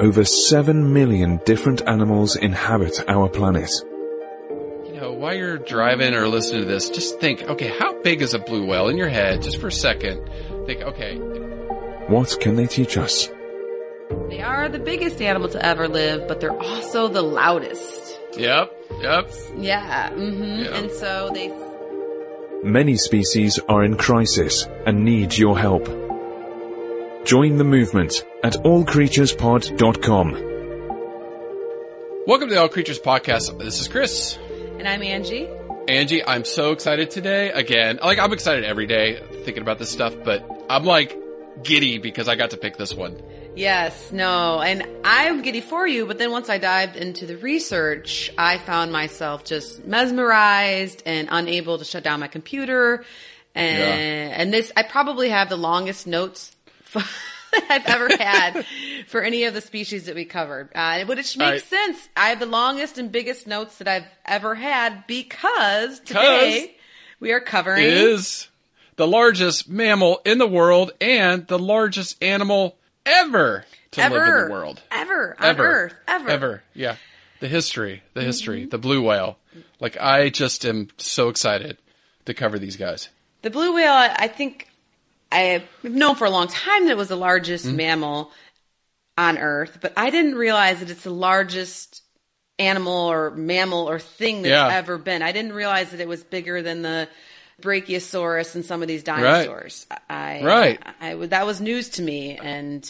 Over 7 million different animals inhabit our planet. You know, while you're driving or listening to this, just think, okay, how big is a blue whale in your head? Just for a second. Think, okay. What can they teach us? They are the biggest animal to ever live, but they're also the loudest. Yep, yep. Yeah, mm-hmm. Yeah. and so they. Many species are in crisis and need your help. Join the movement at allcreaturespod.com. Welcome to the All Creatures Podcast. This is Chris. And I'm Angie. Angie, I'm so excited today. Again, like I'm excited every day thinking about this stuff, but I'm like giddy because I got to pick this one. Yes, no, and I'm giddy for you, but then once I dived into the research, I found myself just mesmerized and unable to shut down my computer. And, Yeah. and this, I probably have the longest notes that I've ever had for any of the species that we covered. Uh, which makes I- sense. I have the longest and biggest notes that I've ever had because today we are covering It is the largest mammal in the world and the largest animal ever to ever, live in the world. ever, on Ever. Earth, ever, Ever. Yeah. The history, the history, the blue whale. Like I just am so excited to cover these guys. The blue whale, I think I've known for a long time that it was the largest Mm-hmm. mammal on Earth, but I didn't realize that it's the largest animal or mammal or thing that's Yeah. ever been. I didn't realize that it was bigger than the Brachiosaurus and some of these dinosaurs. I, Right. I, I- that was news to me, and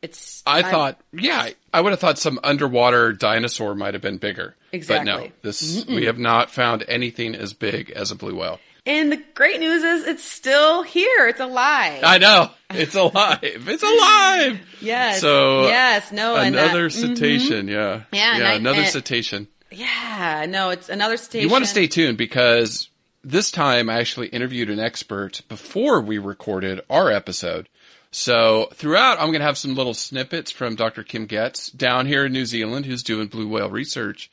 it's. I thought, yeah, I would have thought some underwater dinosaur might have been bigger. But no, Exactly. this we have not found anything as big as a blue whale. And the great news is it's still here. It's alive. I know it's alive. It's alive. yes. So yes. No. and that- another mhm. cetacean. Yeah. Yeah, and Yeah. I- another cetacean. Yeah. No. It's another station. You want to stay tuned because this time I actually interviewed an expert before we recorded our episode. So throughout, I'm going to have some little snippets from Dr. Kim Goetz down here in New Zealand, who's doing blue whale research.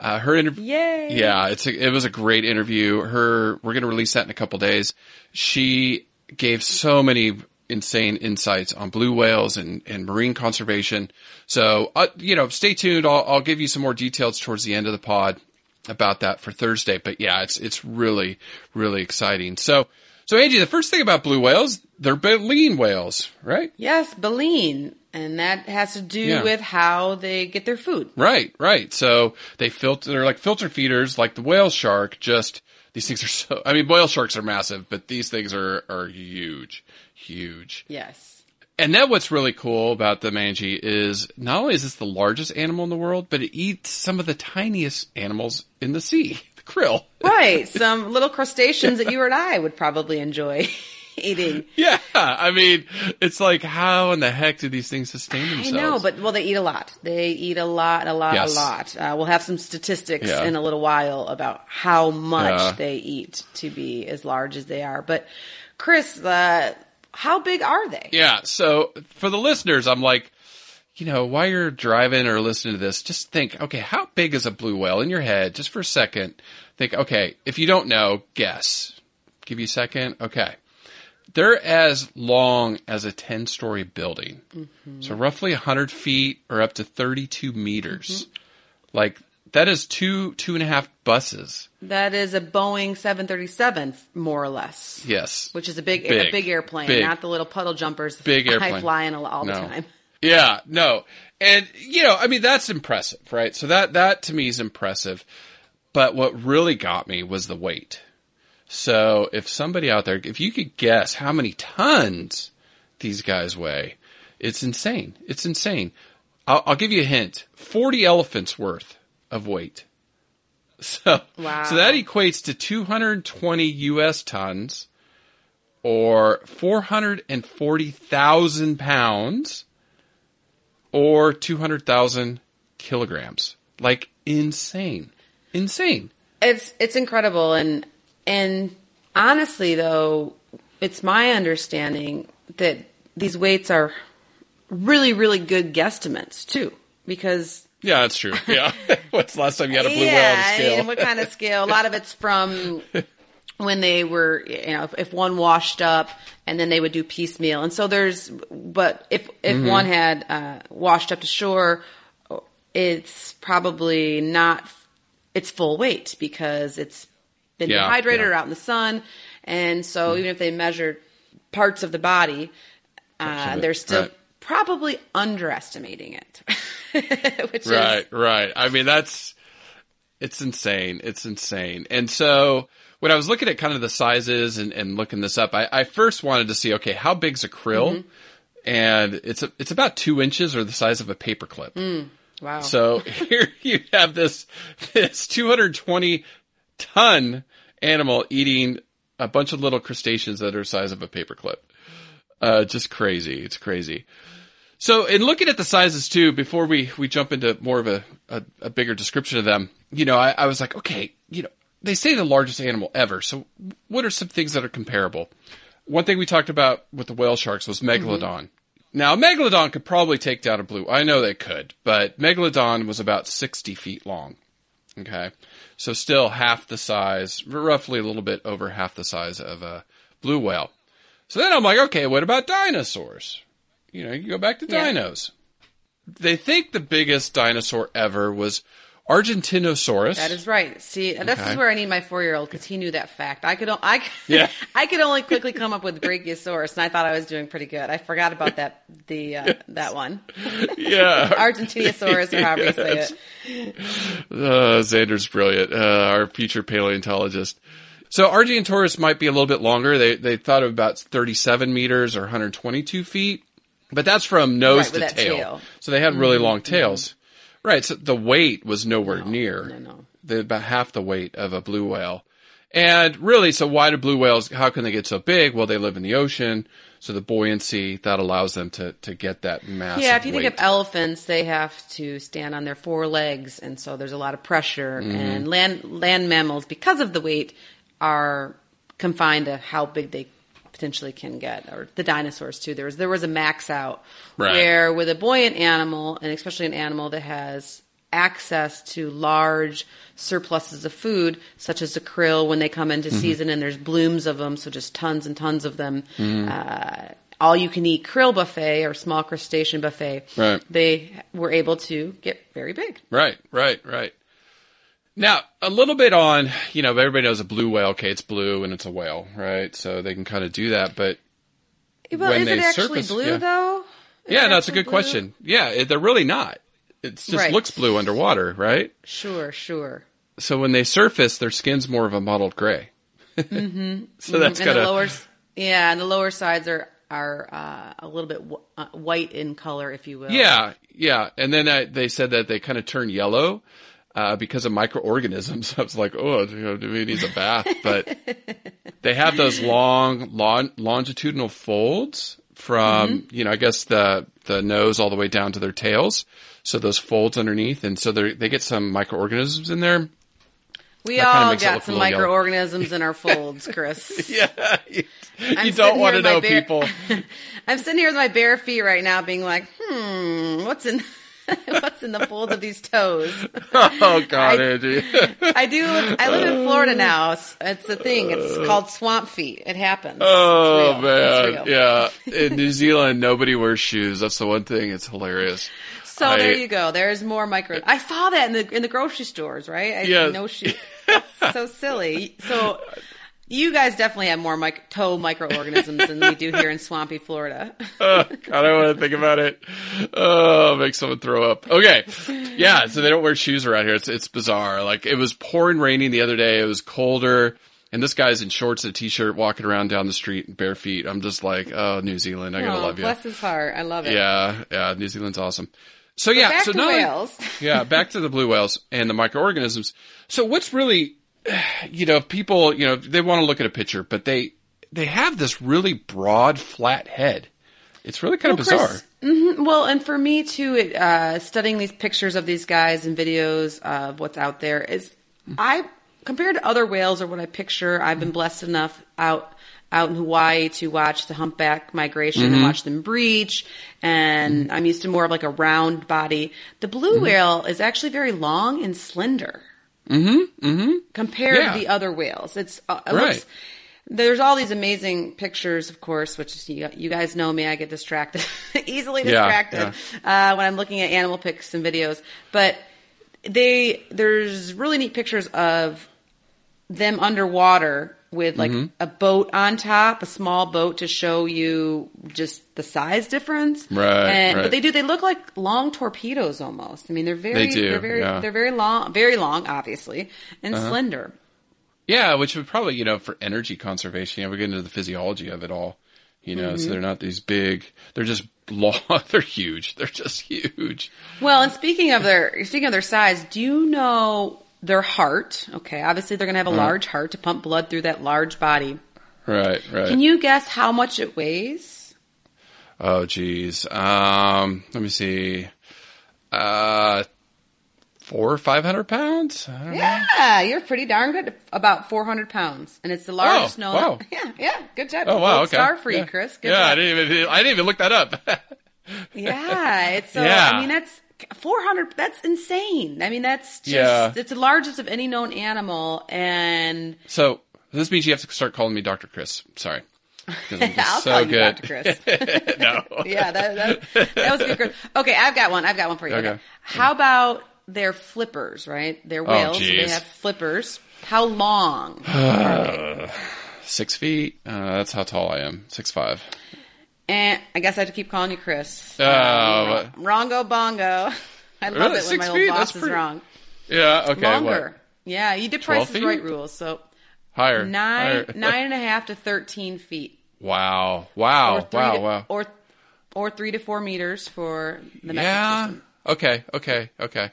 Uh, her interview. Yay. Yeah, it's a, it was a great interview. Her, we're going to release that in a couple days. She gave so many insane insights on blue whales and, and marine conservation. So, uh, you know, stay tuned. I'll, I'll give you some more details towards the end of the pod about that for Thursday. But yeah, it's, it's really, really exciting. So, so Angie, the first thing about blue whales, they're baleen whales, right? Yes, baleen. And that has to do Yeah. with how they get their food. Right, right. So they filter, they're like filter feeders, like the whale shark. Just these things are so. I mean, whale sharks are massive, but these things are are huge, huge. Yes. And then what's really cool about the manji is not only is this the largest animal in the world, but it eats some of the tiniest animals in the sea, the krill. Right. Some little crustaceans that you and I would probably enjoy eating. Yeah, I mean, it's like how in the heck do these things sustain themselves? I know, but well, they eat a lot. They eat a lot, a lot, Yes. a lot. Uh, we'll have some statistics Yeah. in a little while about how much Yeah. they eat to be as large as they are. But Chris, uh, how big are they? Yeah. So for the listeners, I'm like, you know, while you're driving or listening to this, just think, okay, how big is a blue whale in your head? Just for a second, think, okay, if you don't know, guess. Give you a second. Okay. They're as long as a 10 story building. Mm-hmm. So roughly 100 feet or up to 32 meters. Mm-hmm. Like that is two two and a half buses. That is a Boeing 737, more or less. Yes. Which is a big, a Big. big airplane, Big. not the little puddle jumpers. Big I airplane. fly in all the No. time. Yeah, no. And you know, I mean that's impressive, right? So that that to me is impressive. But what really got me was the weight. So if somebody out there if you could guess how many tons these guys weigh, it's insane. It's insane. I'll, I'll give you a hint. 40 elephants worth of weight. So, Wow. so that equates to 220 US tons or 440,000 pounds or 200,000 kilograms. Like insane. Insane. It's it's incredible, and and honestly, though, it's my understanding that these weights are really, really good guesstimates too, because Yeah, that's true. Yeah. What's the last time you had a blue whale yeah, on a scale? I mean, what kind of scale? A lot of it's from when they were, you know, if, if one washed up and then they would do piecemeal. And so there's, but if, if Mm-hmm. one had, uh, washed up to shore, it's probably not, it's full weight because it's been Yeah, dehydrated yeah. Or out in the sun. And so even if they measured parts of the body, uh, they're still right. probably underestimating it. Which is, Right, right. I mean, that's, it's insane. It's insane. And so when I was looking at kind of the sizes and, and looking this up, I, I first wanted to see, okay, how big's a krill? Mm-hmm. And it's a, it's about two inches or the size of a paperclip. Mm. Wow. So here you have this, this 220 ton animal eating a bunch of little crustaceans that are the size of a paperclip. Uh, just crazy. It's crazy. So in looking at the sizes too, before we, we jump into more of a, a, a bigger description of them, you know, I, I was like, okay, you know, they say the largest animal ever. So what are some things that are comparable? One thing we talked about with the whale sharks was megalodon. Now, megalodon could probably take down a blue. I know they could, but megalodon was about 60 feet long. Okay. So still half the size, roughly a little bit over half the size of a blue whale. So then I'm like, okay, what about dinosaurs? You know, you go back to Yeah. dinos. They think the biggest dinosaur ever was Argentinosaurus. That is right. See, this Okay. is where I need my four-year-old because he knew that fact. I could, I, could- Yeah. I could only quickly come up with Brachiosaurus, and I thought I was doing pretty good. I forgot about that, the uh, that one, yeah. Argentinosaurus, or however you say it. Uh, Xander's brilliant. Uh, our future paleontologist. So Argentinosaurus might be a little bit longer. They they thought of about 37 meters or 122 feet, but that's from nose Right, to tail. tail. So they had really long tails. Right. So the weight was nowhere near no, no. The, about half the weight of a blue whale. And really, so why do blue whales? How can they get so big? Well, they live in the ocean, so the buoyancy that allows them to to get that mass. Yeah, if you think of elephants, they have to stand on their four legs, and so there's a lot of pressure. Mm-hmm. And land land mammals, because of the weight, are confined to how big they potentially can get. Or the dinosaurs too. There was there was a max out Right. where with a buoyant animal, and especially an animal that has access to large surpluses of food, such as the krill when they come into Mm-hmm. season and there's blooms of them, so just tons and tons of them. Mm-hmm. Uh, all you can eat krill buffet or small crustacean buffet. Right. They were able to get very big. Right, right, right. Now, a little bit on, you know, everybody knows a blue whale. Okay, it's blue and it's a whale, right? So they can kind of do that. But Well, When is it they actually surface, blue yeah. though? Is yeah, it no, it's a good blue? question. Yeah, it, they're really not. It just Right. looks blue underwater, right? Sure, sure. So when they surface, their skin's more of a mottled gray. Mm-hmm. so that's and kind of lower, yeah, and the lower sides are are uh, a little bit w- uh, white in color, if you will. Yeah, yeah. And then I, they said that they kind of turn yellow uh, because of microorganisms. I was like, oh, you know, do he needs a bath? But they have those long, long longitudinal folds from, you know, I guess the the nose all the way down to their tails. So those folds underneath, and so they they get some microorganisms in there. we that all got some little yellow. microorganisms in our folds, Chris. Yeah, you, you don't want to know, bare- people. I'm sitting here with my bare feet right now, being like, hmm, what's in what's in the folds of these toes? Oh God, I- Angie. I do. Live, I live in Florida uh. now. It's, the thing. It's uh. called swamp feet. It happens. Oh It's real. It's man, yeah. In New Zealand, nobody wears shoes. That's the one thing. It's hilarious. So I- there you go. There's more micro. I saw that in the in the grocery stores, right? I Yeah. No shoot. so silly. So you guys definitely have more mic- toe microorganisms than we do here in swampy Florida. Oh, uh, God, I don't want to think about it. Oh, make someone throw up. Okay. Yeah. So they don't wear shoes around here. It's, it's bizarre. Like it was pouring raining the other day. It was colder. And this guy's in shorts and a t-shirt walking around down the street bare feet. I'm just like, oh, New Zealand, I gotta oh, love you. bless his heart. I love it. Yeah. Yeah. New Zealand's awesome. So yeah. so whales. yeah. Back to the blue whales and the microorganisms. So what's really, you know, people, you know, they want to look at a picture, but they, they have this really broad, flat head. It's really kind of bizarre. Chris, mhm, well, and for me too, it, uh, studying these pictures of these guys and videos of what's out there is, I compared to other whales or what I picture, I've been blessed enough out out in Hawaii to watch the humpback migration Mm-hmm. and watch them breach, and I'm used to more of like a round body. The blue Mm-hmm. whale is actually very long and slender. Mm-hmm. Mm-hmm. Compared Yeah. to the other whales, it's uh, it Right. looks there's all these amazing pictures, of course, which you, you guys know me. I get distracted, easily Yeah, distracted Uh, when I'm looking at animal pics and videos. But they there's really neat pictures of them underwater with like Mm-hmm. a boat on top, a small boat to show you just the size difference. Right, And, right. But they do. They look like long torpedoes almost. I mean, they're very, They do, they're very, yeah. Uh-huh. they're very long, very long, obviously, and slender. Yeah, which would probably, you know, for energy conservation, you know, we get into the physiology of it all. You know, so they're not these big, they're just long, they're huge. They're just huge. Well, and speaking of their speaking of their size, do you know their heart? Okay, obviously they're going to have a large heart to pump blood through that large body. Right, right. Can you guess how much it weighs? oh, geez. Um, let me see. Uh, four or five hundred pounds? I don't know. Yeah, you're pretty darn good. About 400 pounds, and it's the largest Oh, known. wow. Yeah, yeah, good job. Oh, wow. Gold Okay. Star for yeah. you, Chris. Good yeah, I didn't even, I didn't even look that up. Yeah, it's so. Yeah. I mean, that's 400. That's insane. I mean, that's just. Yeah. It's the largest of any known animal, and so this means you have to start calling me Dr. Chris. sorry I'll so call you good. Dr. Chris. no. yeah, that, that, that was good. Chris. Okay, I've got one. I've got one for you. Okay. Okay. How about their flippers, right? They're whales. so they have flippers. How long? Six feet. Uh, that's how tall I am. Six five. And I guess I have to keep calling you Chris. Oh, Um, Rongo Bongo. I love it when Six my feet? little boss That's is wrong. Yeah. Okay. Longer. What? Yeah, you did 12 Price is? Right rules. So Higher. nine, Higher. nine and a half to 13 feet. Wow. Wow. Wow. to, wow. Or, or three to four meters for the metric yeah. system. Okay. Okay. Okay.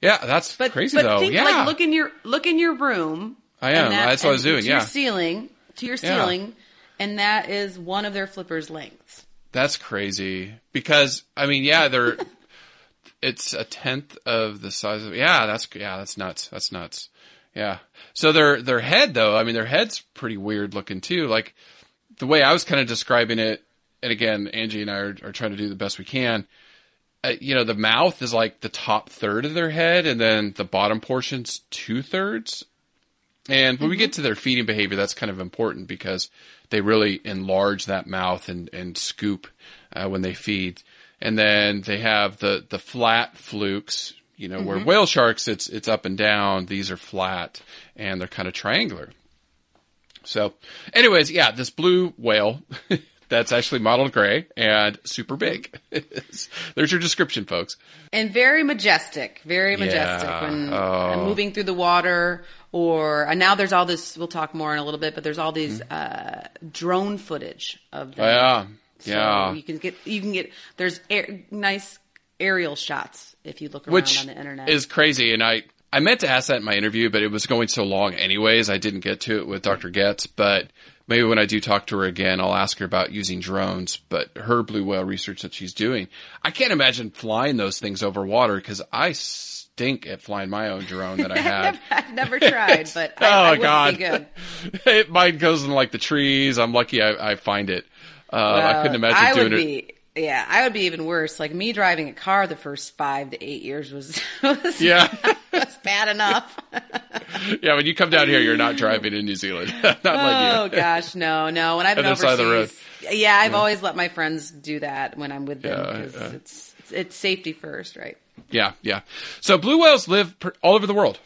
Yeah. That's But, crazy but though. think yeah. like look in your look in your room. I am. that- That's what I was doing, To yeah. your ceiling, to your Yeah. And that is one of their flippers' lengths. That's crazy because I mean, yeah, they're. it's a tenth of the size of. Yeah, that's yeah, that's nuts. That's nuts. Yeah. So their their head though, I mean, their head's pretty weird looking too. Like the way I was kind of describing it, and again, Angie and I are, are trying to do the best we can. Uh, you know, the mouth is like the top third of their head, and then the bottom portion's two thirds. And when we get to their feeding behavior, that's kind of important because they really enlarge that mouth and, and scoop uh, when they feed. And then they have the, the flat flukes, you know, where whale sharks, it's, it's up and down. These are flat and they're kind of triangular. So anyways, yeah, this blue whale, that's actually mottled gray and super big. There's your description, folks. And very majestic, very majestic Yeah. when Oh. moving through the water. Or and now there's all this. We'll talk more in a little bit, but there's all these uh, drone footage of them. Oh, yeah. So Yeah. you can get you can get there's air, nice aerial shots if you look around which on the internet. is crazy. And I, I meant to ask that in my interview, but it was going so long anyways. I didn't get to it with Dr. Goetz, but maybe when I do talk to her again, I'll ask her about using drones, but her blue whale research that she's doing. I can't imagine flying those things over water because I stink at flying my own drone that I had. I've never tried, but I, oh I God. be good. it, mine goes in like the trees. I'm lucky I, I find it. Uh, I couldn't imagine I doing would it. be. Yeah, I would be even worse. Like me driving a car the first five to eight years was was, Yeah. was bad enough. yeah. When you come down here, you're not driving in New Zealand. not oh letting you. gosh, no, no. When I've been overseas, the road. yeah, I've always let my friends do that when I'm with them Yeah, yeah. it's it's it's safety first, right? Yeah, yeah. So blue whales live per, all over the world.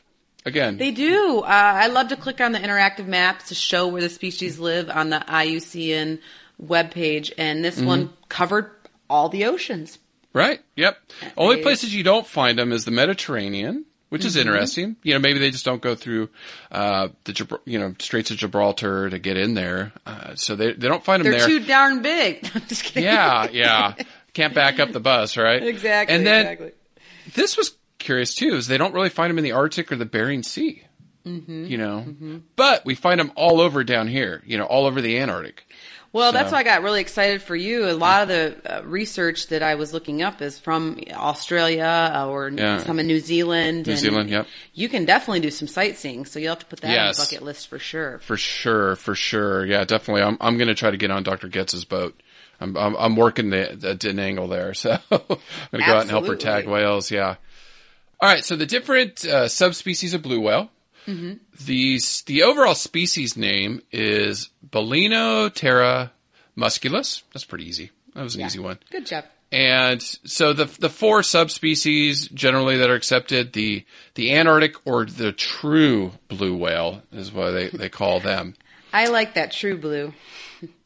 Again, They do. Uh, I love to click on the interactive maps to show where the species live on the IUCN webpage, and this one covered all the oceans. Right. Yep. Only places you don't find them is the Mediterranean, which is interesting. You know, maybe they just don't go through uh, the you know Straits of Gibraltar to get in there, uh, so they they don't find them They're there. too darn big. I'm just kidding. yeah, yeah. Can't back up the bus, right? exactly. And then exactly. this was curious too, is they don't really find them in the Arctic or the Bering Sea. Mm-hmm. You know, but we find them all over down here. You know, all over the Antarctic. Well, that's why I got really excited for you. A lot of the uh, research that I was looking up is from Australia uh, or Yeah. some in New Zealand. New and Zealand, yep. You can definitely do some sightseeing, so you'll have to put that on Yes. the bucket list for sure. For sure, for sure. Yeah, definitely. I'm I'm going to try to get on Dr. Goetz's boat. I'm I'm, I'm working the, the din angle there, so I'm going to go out and help her tag whales. Yeah. All right. So the different uh, subspecies of blue whale. Mm-hmm. These the overall species name is Balaenoptera musculus. That's pretty easy. That was an easy one. Good job. And so the the four subspecies generally that are accepted, the the Antarctic or the true blue whale is what they, they call them. I like that true blue.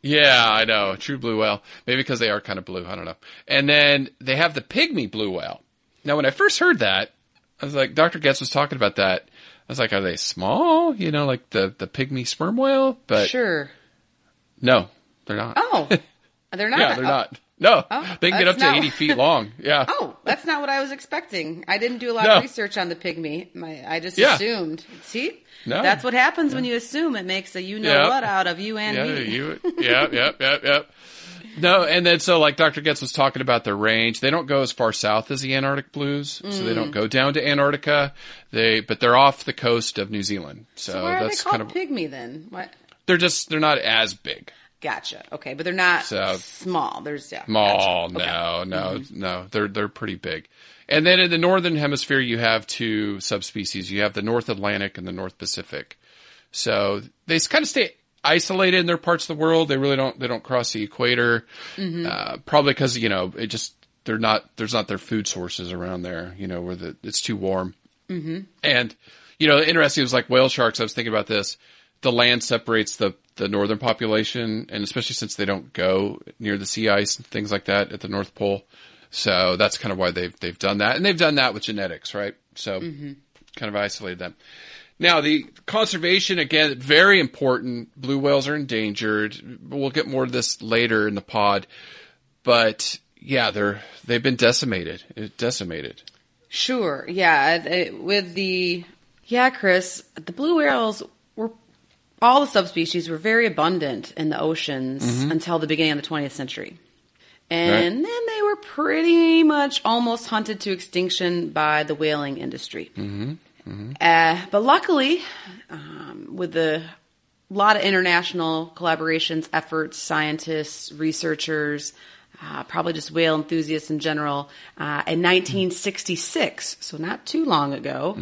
Yeah, I know. True blue whale. Maybe because they are kind of blue. I don't know. And then they have the pygmy blue whale. Now, when I first heard that, I was like, Dr. Goetz was talking about that. I was like, are they small? You know, like the, the pygmy sperm whale? But Sure. no, they're not. Oh, they're not. yeah, they're oh. not. No, Oh, they can get up to not- 80 feet long. Yeah. Oh, that's not what I was expecting. I didn't do a lot No. of research on the pygmy. My, I just Yeah. assumed. See, No. that's what happens when you assume. It makes a you know Yeah. what out of you and yeah, me. you, yep, yep, yep, yep. No, and then so like Dr. Goetz was talking about their range. They don't go as far south as the Antarctic blues, so they Mm. don't go down to Antarctica. They, but they're off the coast of New Zealand. So, so why are they that's called kind of pygmy then? What? they're just they're not as big. Gotcha. Okay, but they're not So- small. There's yeah. Small, gotcha. Okay. Mm-hmm. no, no, no. They're they're pretty big. And then in the northern hemisphere, you have two subspecies. You have the North Atlantic and the North Pacific. So they kind of stay isolated in their parts of the world. They really don't they don't cross the equator. Mm-hmm. Uh, probably because you know it just they're not there's not their food sources around there. You know where the it's too warm. Mm-hmm. And you know interesting it was like whale sharks. I was thinking about this. The land separates the the northern population, and especially since they don't go near the sea ice and things like that at the North Pole. So that's kind of why they've they've done that, and they've done that with genetics, right? So kind of isolated them. Now the conservation again very important. Blue whales are endangered. We'll get more of this later in the pod, but yeah, they're they've been decimated. Uh, decimated. Sure. Yeah. it- with the yeah, Chris, the blue whales were all the subspecies were very abundant in the oceans mm-hmm. until the beginning of the 20th century. And Right. then they were pretty much almost hunted to extinction by the whaling industry. Mm-hmm. Uh, but luckily, um, with the lot of international collaborations, efforts, scientists, researchers, uh, probably just whale enthusiasts in general, uh, in 1966, so not too long ago,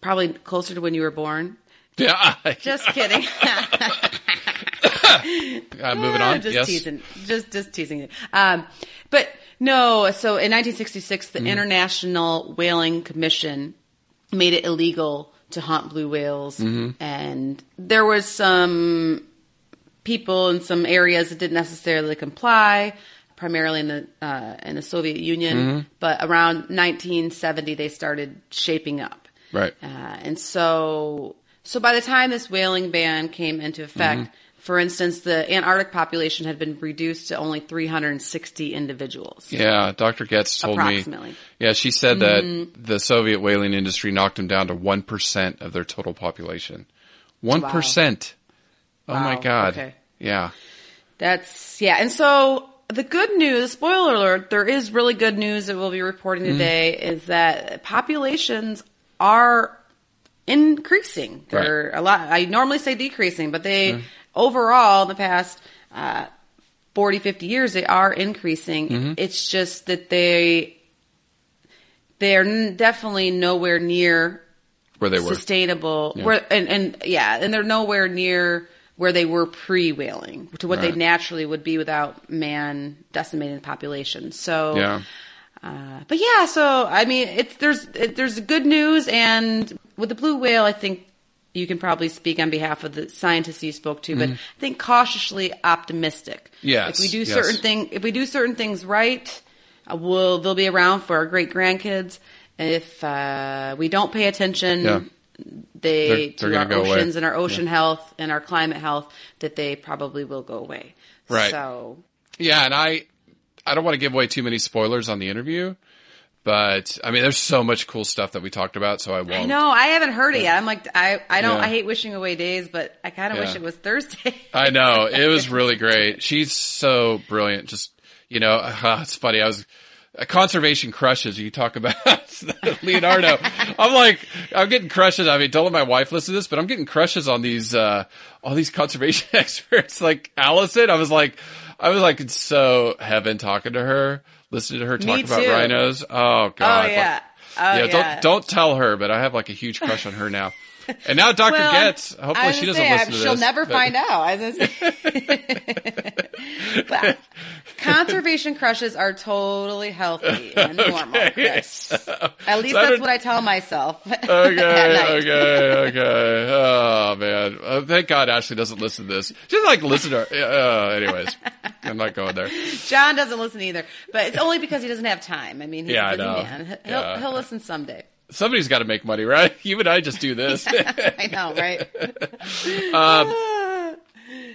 probably closer to when you were born. Yeah. Just kidding. Uh, moving on. Just yes. teasing. Just just teasing it. Um, but no. So in 1966, the International Whaling Commission made it illegal to hunt blue whales, and there was some people in some areas that didn't necessarily comply. Primarily in the uh, in the Soviet Union, but around 1970 they started shaping up. Right. Uh, and so, so by the time this whaling ban came into effect, Mm-hmm. For instance, the Antarctic population had been reduced to only 360 individuals. Yeah, Dr. Goetz told Approximately. me. Yeah, she said that the Soviet whaling industry knocked them down to 1% of their total population. 1%. Oh my God. okay. Yeah. That's, yeah. And so the good news, spoiler alert, there is really good news that we'll be reporting Mm-hmm. today is that populations are increasing. They're a lot, I normally say decreasing, but they Mm-hmm. Overall in the past, uh, 40, 50 years, they are increasing. Mm-hmm. It's just that they, they're definitely nowhere near Where they were. sustainable. Where and, and yeah, and they're nowhere near where they were pre whaling to what they naturally would be without man decimating the population. So Yeah. Uh, but yeah, so I mean, it's there's it, there's good news, and with the blue whale, I think you can probably speak on behalf of the scientists you spoke to, but I think cautiously optimistic. Yes, if we do yes. certain thing, if we do certain things right, uh, we'll they'll be around for our great grandkids. If uh, we don't pay attention, Yeah. they They're- they're to our go away. oceans and our ocean health and our climate health, that they probably will go away. Right. So Yeah, and I I don't want to give away too many spoilers on the interview, but I mean, there's so much cool stuff that we talked about, so I won't. Know I haven't heard it yet. I'm like I I don't Yeah. I hate wishing away days, but I kind of wish it was Thursday. I know it was really great. She's so brilliant. Just you know, it's funny. I was uh, conservation crushes. You talk about Leonardo. I'm like, I'm getting crushes. I mean, don't let my wife listen to this, but I'm getting crushes on these uh all these conservation experts like Allison. I was like, I was like, it's so heaven talking to her, listening to her talk Me about too. rhinos. Oh, oh god. oh yeah. Oh yeah, yeah. don't don't tell her, but I have like a huge crush on her now. And now Dr. Well, Goetz, hopefully she doesn't say, listen to this. She'll never but- find out. I conservation crushes are totally healthy and normal, Chris. At least So that's what I tell myself. Okay, okay, okay. Oh man, uh, thank God Ashley doesn't listen to this. She's like listen to. Her. Uh, anyways, I'm not going there. John doesn't listen either, but it's only because he doesn't have time. I mean, he's Yeah, I a busy man. He'll, Yeah. he'll listen someday. Somebody's got to make money, right? You and I just do this. I know, right? Um,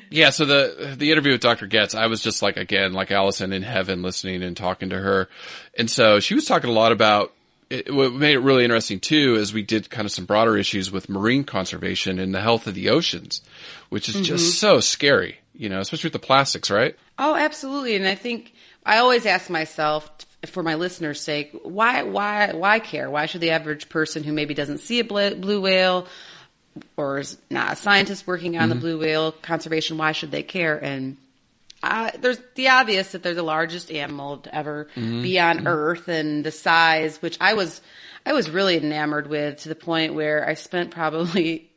yeah. So the the interview with Dr. Goetz, I was just like again, like Allison in heaven, listening and talking to her, and so she was talking a lot about. It, what made it really interesting too is we did kind of some broader issues with marine conservation and the health of the oceans, which is just mm-hmm. so scary, you know, especially with the plastics, right? Oh, absolutely. And I think I always ask myself, for my listeners' sake, why, why, why care? Why should the average person who maybe doesn't see a blue whale or is not a scientist working on the blue whale conservation, why should they care? And uh, there's the obvious that they're the largest animal to ever be on Earth, and the size, which I was, I was really enamored with to the point where I spent probably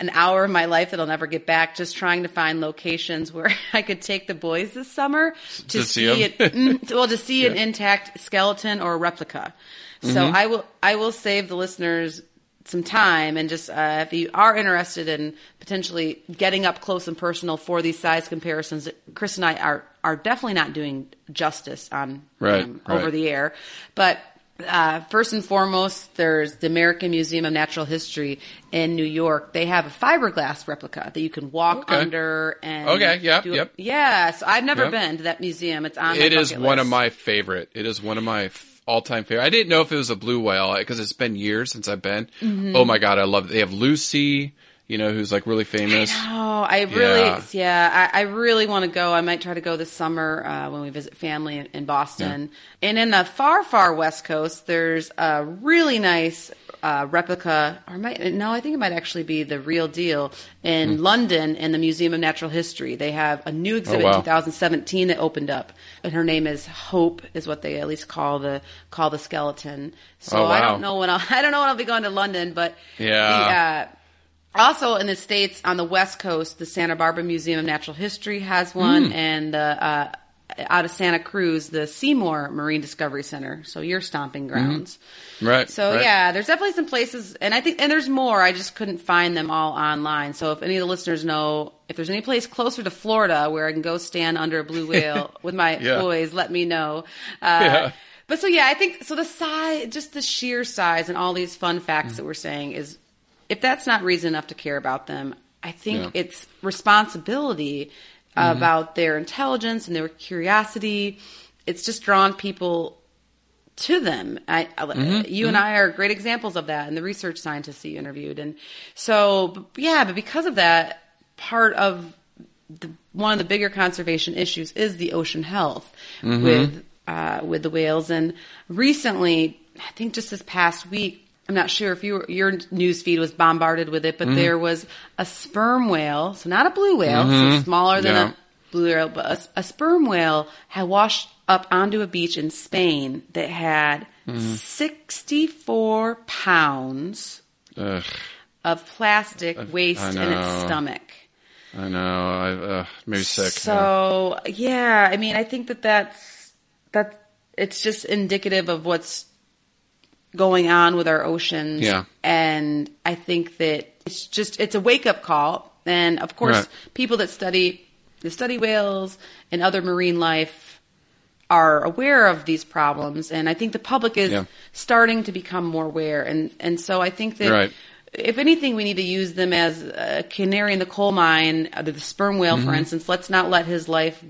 an hour of my life that I'll never get back just trying to find locations where I could take the boys this summer to, To see see, it. mm, well, to see an intact skeleton or a replica. So Mm-hmm. I will, I will save the listeners some time and just uh, if you are interested in potentially getting up close and personal for these size comparisons, Chris and I are are definitely not doing justice on Right, um, right. over the air, but. Uh, first and foremost, there's the American Museum of Natural History in New York. They have a fiberglass replica that you can walk Okay. under and Okay, yep, do- yep. Yes, I've never Yep. been to that museum. It's on. my It is one of my favorite. It is one of my f- all-time favorite. I didn't know if it was a blue whale because it's been years since I've been. Mm-hmm. Oh my god, I love it. They have Lucy, you know, who's like really famous. Oh, I really, Yeah. yeah, I, I really want to go. I might try to go this summer uh, when we visit family in, in Boston. And in the far, far west coast, there's a really nice uh, replica, or might, no, I think it might actually be the real deal in Hmm. London in the Museum of Natural History. They have a new exhibit Oh, wow. in 2017 that opened up, and her name is Hope, is what they at least call the call the skeleton. So Oh, I don't know when I'll I don't know when I'll be going to London, but Yeah. the, uh, also in the states on the west coast, the Santa Barbara Museum of Natural History has one, and uh, uh, out of Santa Cruz, the Seymour Marine Discovery Center. So your stomping grounds. Right. So right. yeah, there's definitely some places, and I think, and there's more. I just couldn't find them all online. So if any of the listeners know, if there's any place closer to Florida where I can go stand under a blue whale with my Yeah. boys, let me know. Uh, Yeah. But so yeah, I think so. The size, just the sheer size, and all these fun facts that we're saying is, if that's not reason enough to care about them, I think Yeah. it's responsibility mm-hmm. about their intelligence and their curiosity. It's just drawn people to them. I, I- mm-hmm. you and mm-hmm. I are great examples of that, and the research scientists that you interviewed. And so, yeah, but because of that, part of the, one of the bigger conservation issues is the ocean health with uh, with the whales. And recently, I think just this past week, I'm not sure if you, your news feed was bombarded with it, but there was a sperm whale, so not a blue whale, so smaller than Yeah. a blue whale, but a, a sperm whale had washed up onto a beach in Spain that had 64 pounds Ugh, of plastic waste I in its stomach. I know. I uh, maybe sick. yeah. So yeah, I mean, I think that that's that it's just indicative of what's going on with our oceans. Yeah. And I think that it's just it's a wake up call. And of course, Right. people that study that study whales and other marine life are aware of these problems and I think the public is Yeah. starting to become more aware and and so I think that Right. if anything we need to use them as a canary in the coal mine uh, the sperm whale Mm-hmm. for instance let's not let his life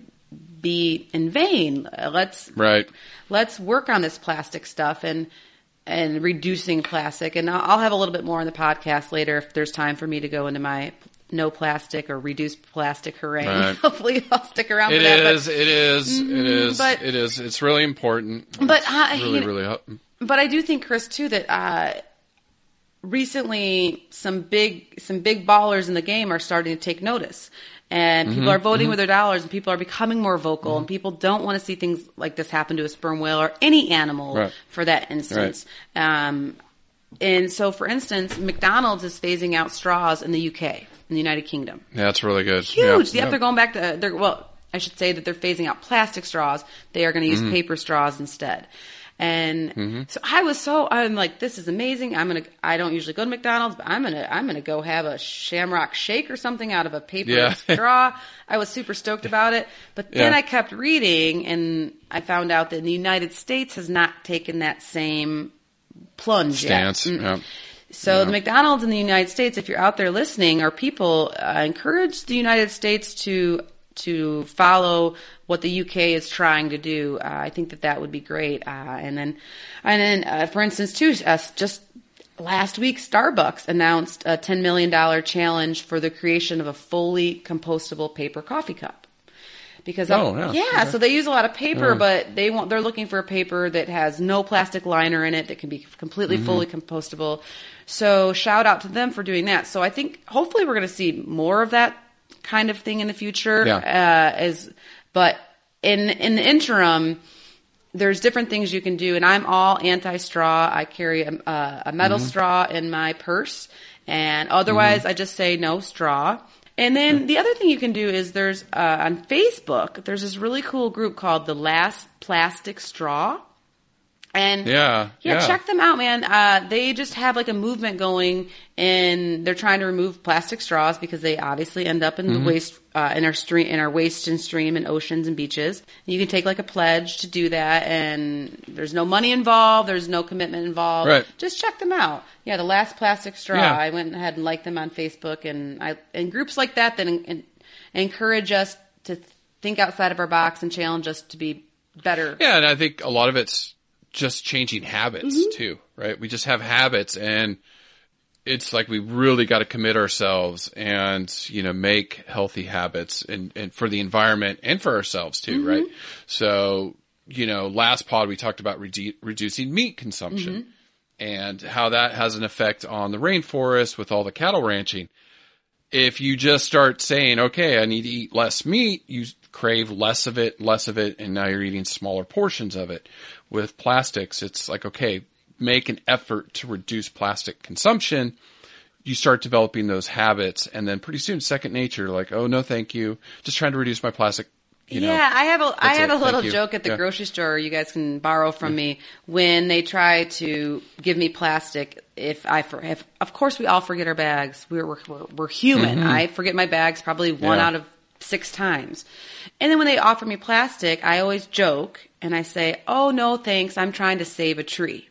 be in vain let's Right. let's work on this plastic stuff and and reducing plastic. And I'll, have a little bit more on the podcast later if there's time for me to go into my no plastic or reduce plastic harangue. Right. Hopefully, I'll stick around It for that. is. It is. It is. but- it is. It's really important. But, uh, really, you know- really. But, but I do think, Chris, too, that uh, recently some big some big ballers in the game are starting to take notice. And Mm-hmm, people are voting with their dollars, and people are becoming more vocal, and people don't want to see things like this happen to a sperm whale or any animal Right. for that instance. Um, and so, for instance, McDonald's is phasing out straws in the UK, in the United Kingdom. Yeah, that's really good. Huge. Yeah, Yep, they're going back to they're well. I should say that they're phasing out plastic straws. They are going to use Mm-hmm. paper straws instead. And so I was so I'm like, this is amazing. I'm gonna. I don't usually go to McDonald's, but I'm gonna. I'm gonna go have a Shamrock Shake or something out of a paper Yeah. straw. I was super stoked about it, but then Yeah. I kept reading, and I found out that the United States has not taken that same plunge Stance. yet. Mm. Yeah. So the McDonald's in the United States, if you're out there listening, or people uh, encourage the United States to to follow what the UK is trying to do. Uh, I think that that would be great. Uh, and then, and then, uh, for instance, too, uh, just last week, Starbucks announced a ten million dollar challenge for the creation of a fully compostable paper coffee cup. Because Oh, yeah. yeah, so they use a lot of paper, but they want they're looking for a paper that has no plastic liner in it that can be completely Mm-hmm. fully compostable. So shout out to them for doing that. So I think hopefully we're going to see more of that kind of thing in the future. Yeah. Uh, as but in in the interim, there's different things you can do, and I'm all anti-straw. I carry a, a, a metal straw in my purse, and otherwise I just say no straw. And then the other thing you can do is there's uh, on Facebook there's this really cool group called the Last Plastic Straw, and Yeah, yeah, yeah. check them out, man. Uh, they just have like a movement going, and they're trying to remove plastic straws because they obviously end up in Mm-hmm. the waste uh, in our stream, in our waste and stream, and oceans and beaches. You can take like a pledge to do that, and there's no money involved. There's no commitment involved. Right. Just check them out. Yeah, the last plastic straw. Yeah. I went ahead and liked them on Facebook, and I and groups like that that en- en- encourage us to think outside of our box and challenge us to be better. Yeah, and I think a lot of it's just changing habits Mm-hmm. too, right? We just have habits and it's like we really got to commit ourselves and, you know, make healthy habits and, and for the environment and for ourselves too, Mm-hmm. right? So, you know, last pod we talked about redu- reducing meat consumption Mm-hmm. and how that has an effect on the rainforest with all the cattle ranching. If you just start saying, okay, I need to eat less meat, you crave less of it, less of it, and now you're eating smaller portions of it. With plastics, it's like, okay, make an effort to reduce plastic consumption. You start developing those habits and then pretty soon second nature, like, oh no, thank you. Just trying to reduce my plastic, you know. yeah, I have a I have it. a little joke at the Yeah. grocery store. You guys can borrow from me when they try to give me plastic. If I for if of course we all forget our bags. We're we're we're, human. I forget my bags probably one Mm-hmm. Yeah. out of six times. And then when they offer me plastic, I always joke and I say, "Oh no, thanks. I'm trying to save a tree."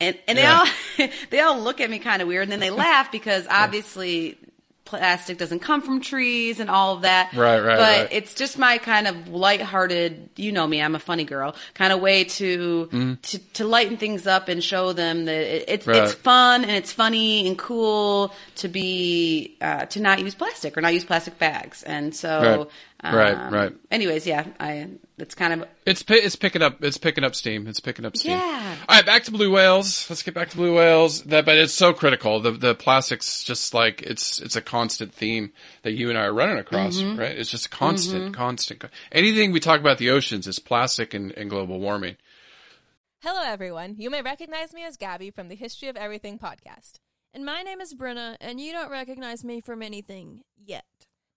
And and they all they all look at me kind of weird, and then they laugh because obviously plastic doesn't come from trees and all of that. Right, right, But right. it's just my kind of lighthearted, you know me, I'm a funny girl, kind of way to to to lighten things up and show them that it, it's. Right. it's fun and it's funny and cool to be uh, to not use plastic or not use plastic bags. And so, Right. Right, um, right. Anyways, yeah, I it's kind of It's it's picking up it's picking up steam. It's picking up steam. Yeah. All right, back to blue whales. Let's get back to blue whales. That, but it's so critical. The the plastics just like it's it's a constant theme that you and I are running across, Mm-hmm. right? It's just constant, constant. Anything we talk about the oceans is plastic and, and global warming. Hello, everyone. You may recognize me as Gabby from the History of Everything podcast. And my name is Brenna, and you don't recognize me from anything yet.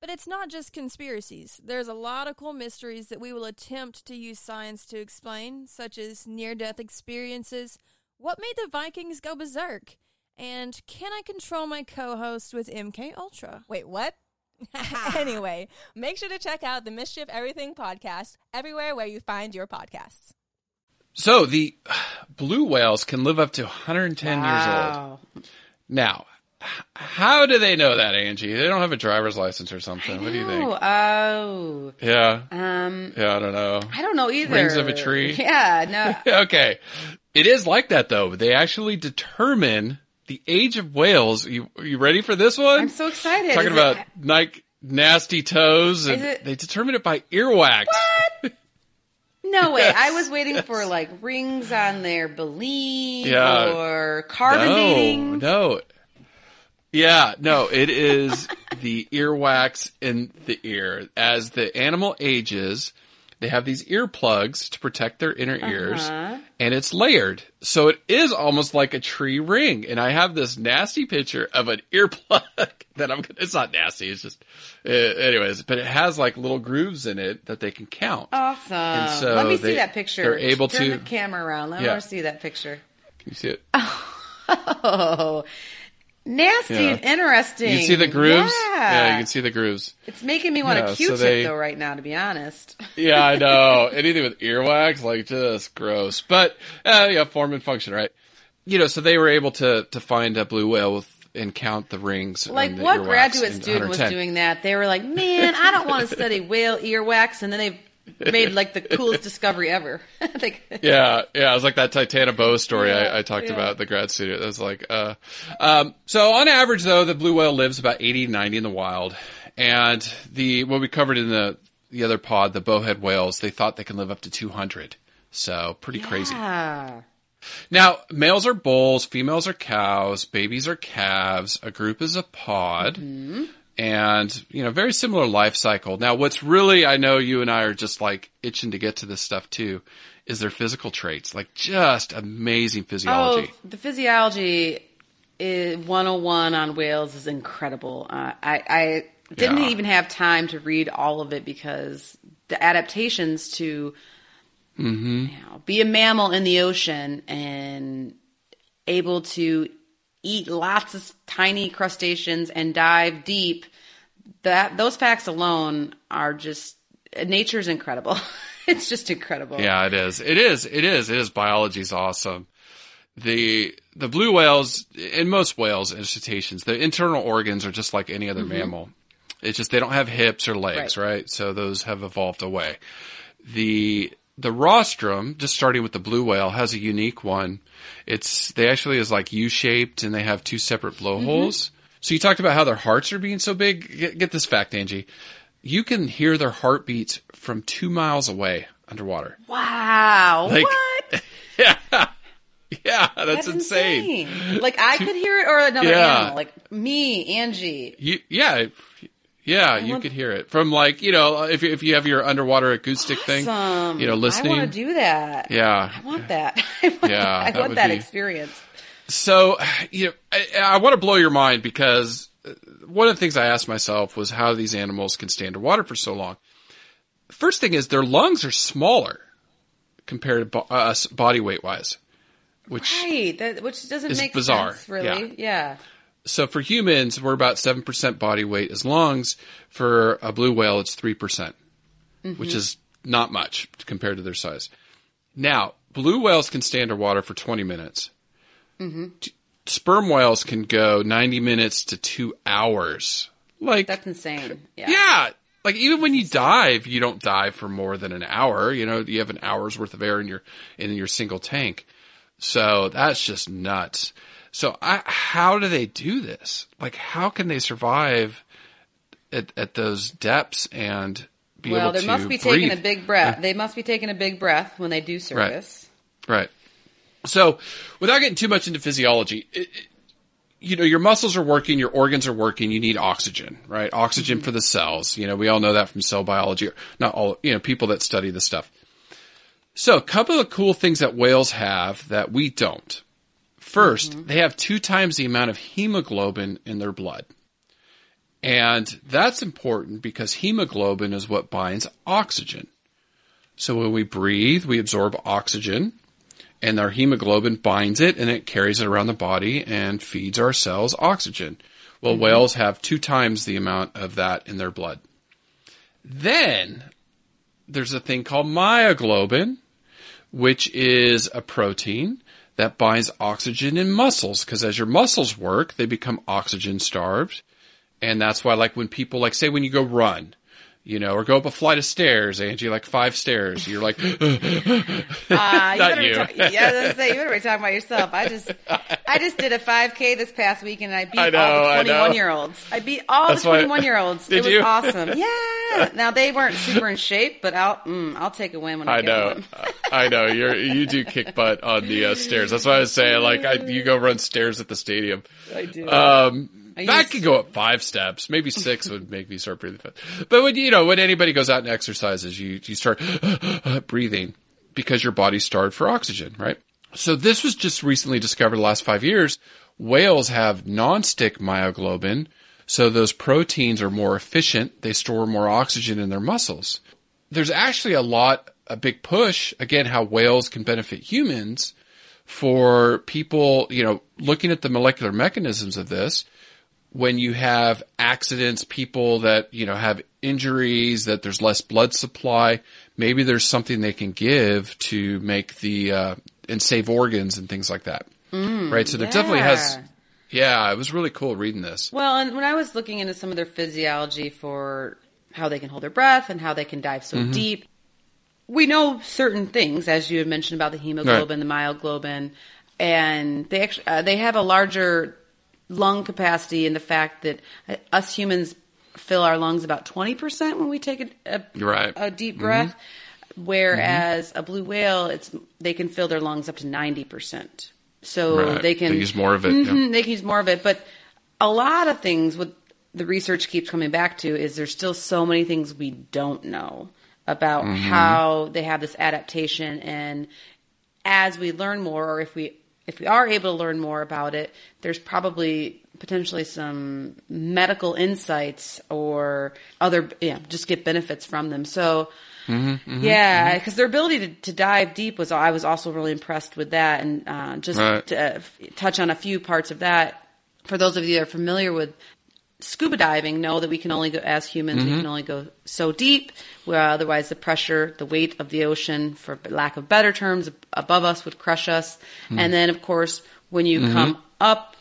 But it's not just conspiracies. There's a lot of cool mysteries that we will attempt to use science to explain, such as near death experiences, what made the Vikings go berserk, and can I control my co host with MK Ultra? Wait, what? anyway, make sure to check out the Mischief Everything podcast everywhere where you find your podcasts. So the blue whales can live up to 110 years old. Now, h- how do they know that, Angie? They don't have a driver's license or something. What do you think? Oh, oh. Yeah. Um, Yeah, I don't know. I don't know either. Rings of a tree? Yeah, no. okay. It is like that though. They actually determine the age of whales. You you ready for this one? I'm so excited. Talking Is about it- like nasty toes and Is it- they determine it by earwax. What? No way. I was waiting for like rings on their baleen Yeah. or carbon dating. No, no. Yeah, no, it is the earwax in the ear. As the animal ages, they have these earplugs to protect their inner ears, Uh-huh. and it's layered. So it is almost like a tree ring. And I have this nasty picture of an earplug that I'm gonna, it's not nasty, it's just, uh, anyways, but it has like little grooves in it that they can count. Awesome. And so Let me they- see that picture. they're able Turn to- the camera around. Let Yeah. me see that picture. Can you see it? Oh, nasty Yeah. and interesting. You can see the grooves? Yeah. you can see the grooves. It's making me want Yeah, a so Q-tip they- though right now, to be honest. Yeah, I know. Anything with earwax, like just gross. But uh, yeah, form and function, right? You know, so they were able to to find a blue whale with and count the rings. Like the what graduate student was doing that? They were like, "Man, I don't want to study whale earwax," and then they made like the coolest discovery ever. like, Yeah, yeah, it was like that Titana Bow story Yeah, I, I talked yeah. about, the grad student. It was like, uh, um, so on average though, the blue whale lives about 80 90 in the wild. And the, what we covered in the, the other pod, the bowhead whales, they thought they can live up to 200. So pretty crazy. ah, Now, males are bulls, females are cows, babies are calves, a group is a pod, and, you know, very similar life cycle. Now, what's really, I know you and I are just like itching to get to this stuff too, is their physical traits. Like just amazing physiology. Oh, the physiology is 101 on whales is incredible. Uh, I, I didn't Yeah. even have time to read all of it because the adaptations to Mm-hmm. you know, be a mammal in the ocean and able to eat lots of tiny crustaceans and dive deep. That those facts alone are just nature's incredible. it's just incredible. Yeah, it is. It is. It is. It is. Biology's awesome. The the blue whales in most whales and cetaceans, the internal organs are just like any other mm-hmm. mammal. It's just they don't have hips or legs, Right. right? So those have evolved away. The the rostrum, just starting with the blue whale, has a unique one. It's they actually is like U shaped and they have two separate blowholes. Mm-hmm. So you talked about how their hearts are being so big. Get, get this fact, Angie. You can hear their heartbeats from two miles away underwater. Wow. Like- what? Yeah. Yeah, that's, insane. Like I could hear it or another Yeah. animal. Like me, Angie. You, yeah. Yeah, you want- could hear it from like, you know, if, if you have your underwater acoustic thing, you know, listening. I want to do that. yeah. I want that. I want, Yeah, I that want that be- experience. So, you know, I, I want to blow your mind because uh, one of the things I asked myself was how these animals can stay underwater for so long. First thing is their lungs are smaller compared to uh, us body weight wise, which Right. That, which doesn't make bizarre. sense, really. Yeah. So for humans, we're about 7% body weight as lungs. For a blue whale, it's 3%, percent mm-hmm. which is not much compared to their size. Now, blue whales can stay underwater for 20 minutes. Mm-hmm. T- Sperm whales can go 90 minutes to two hours. Like, That's insane. Yeah. yeah. Like even when you dive, you don't dive for more than an hour. You know, you have an hour's worth of air in your, in your single tank. So that's just nuts. So I, how do they do this? Like how can they survive at, at those depths and be Well, able they must be breathe? taking a big breath. They must be taking a big breath when they do service. Right. So, without getting too much into physiology, it, it- you know, your muscles are working, your organs are working, you need oxygen, right? Oxygen for the mm-hmm. cells. You know, we all know that from cell biology. Not all, you know, people that study this stuff. So, a couple of cool things that whales have that we don't. 1st mm-hmm. they have two times the amount of hemoglobin in their blood. And that's important because hemoglobin is what binds oxygen. So when we breathe, we absorb oxygen and our hemoglobin binds it and it carries it around the body and feeds our cells oxygen. Well, mm-hmm. whales have two times the amount of that in their blood. Then there's a thing called myoglobin, which is a protein that binds oxygen in muscles because as your muscles work, they become oxygen starved. And that's why, like, when people, like, say when you go run, you know, or go up a flight of stairs, Angie, like five stairs, you're like, Uh, you Not you. ta- yeah, I was say you better be talking about yourself. I just, I just did a 5K this past week, and I beat I know, all I the know. 21 year olds. I beat all That's the 21 year olds. It was you? awesome. Yeah. Now they weren't super in shape, but I'll, mm, I'll take a win when I, I get know, one. I know. You're you do kick butt on the uh, stairs. That's why I was saying, like, I, you go run stairs at the stadium. I do. Um, I could go up five steps, maybe six would make me start breathing fast. But when you know when anybody goes out and exercises, you you start uh, breathing because your body's starved for oxygen, right? So this was just recently discovered the last five years. Whales have non-stick myoglobin, so those proteins are more efficient. They store more oxygen in their muscles. There's actually a lot, a big push again how whales can benefit humans for people, you know, looking at the molecular mechanisms of this, when you have accidents, people that, you know, have injuries, that there's less blood supply, maybe there's something they can give to make the, uh, and save organs and things like that. right? So there definitely has, yeah. yeah, it was really cool reading this. Well, and when I was looking into some of their physiology for how they can hold their breath and how they can dive Mm-hmm. so deep, we know certain things, as you had mentioned about the hemoglobin, the myoglobin, and they actually uh, they have a larger lung capacity and the fact that uh, us humans fill our lungs about twenty percent when we take a, a, right. a deep breath, whereas a blue whale, it's they can fill their lungs up to ninety percent. So Right. they can They use more of it, yeah. Mhm, they can use more of it, but a lot of things what the research keeps coming back to is there's still so many things we don't know about Mm-hmm. how they have this adaptation and as we learn more or if we if we are able to learn more about it there's probably potentially some medical insights or other yeah just get benefits from them. So Mm-hmm, yeah because their ability to, to dive deep was i was also really impressed with that. And uh, just Right. to uh, f- touch on a few parts of that. For those of you that are familiar with scuba diving know that we can only go as humans we mm-hmm. can only go so deep where otherwise the pressure the weight of the ocean for lack of better terms above us would crush us. Hmm. And then of course when you mm-hmm. come up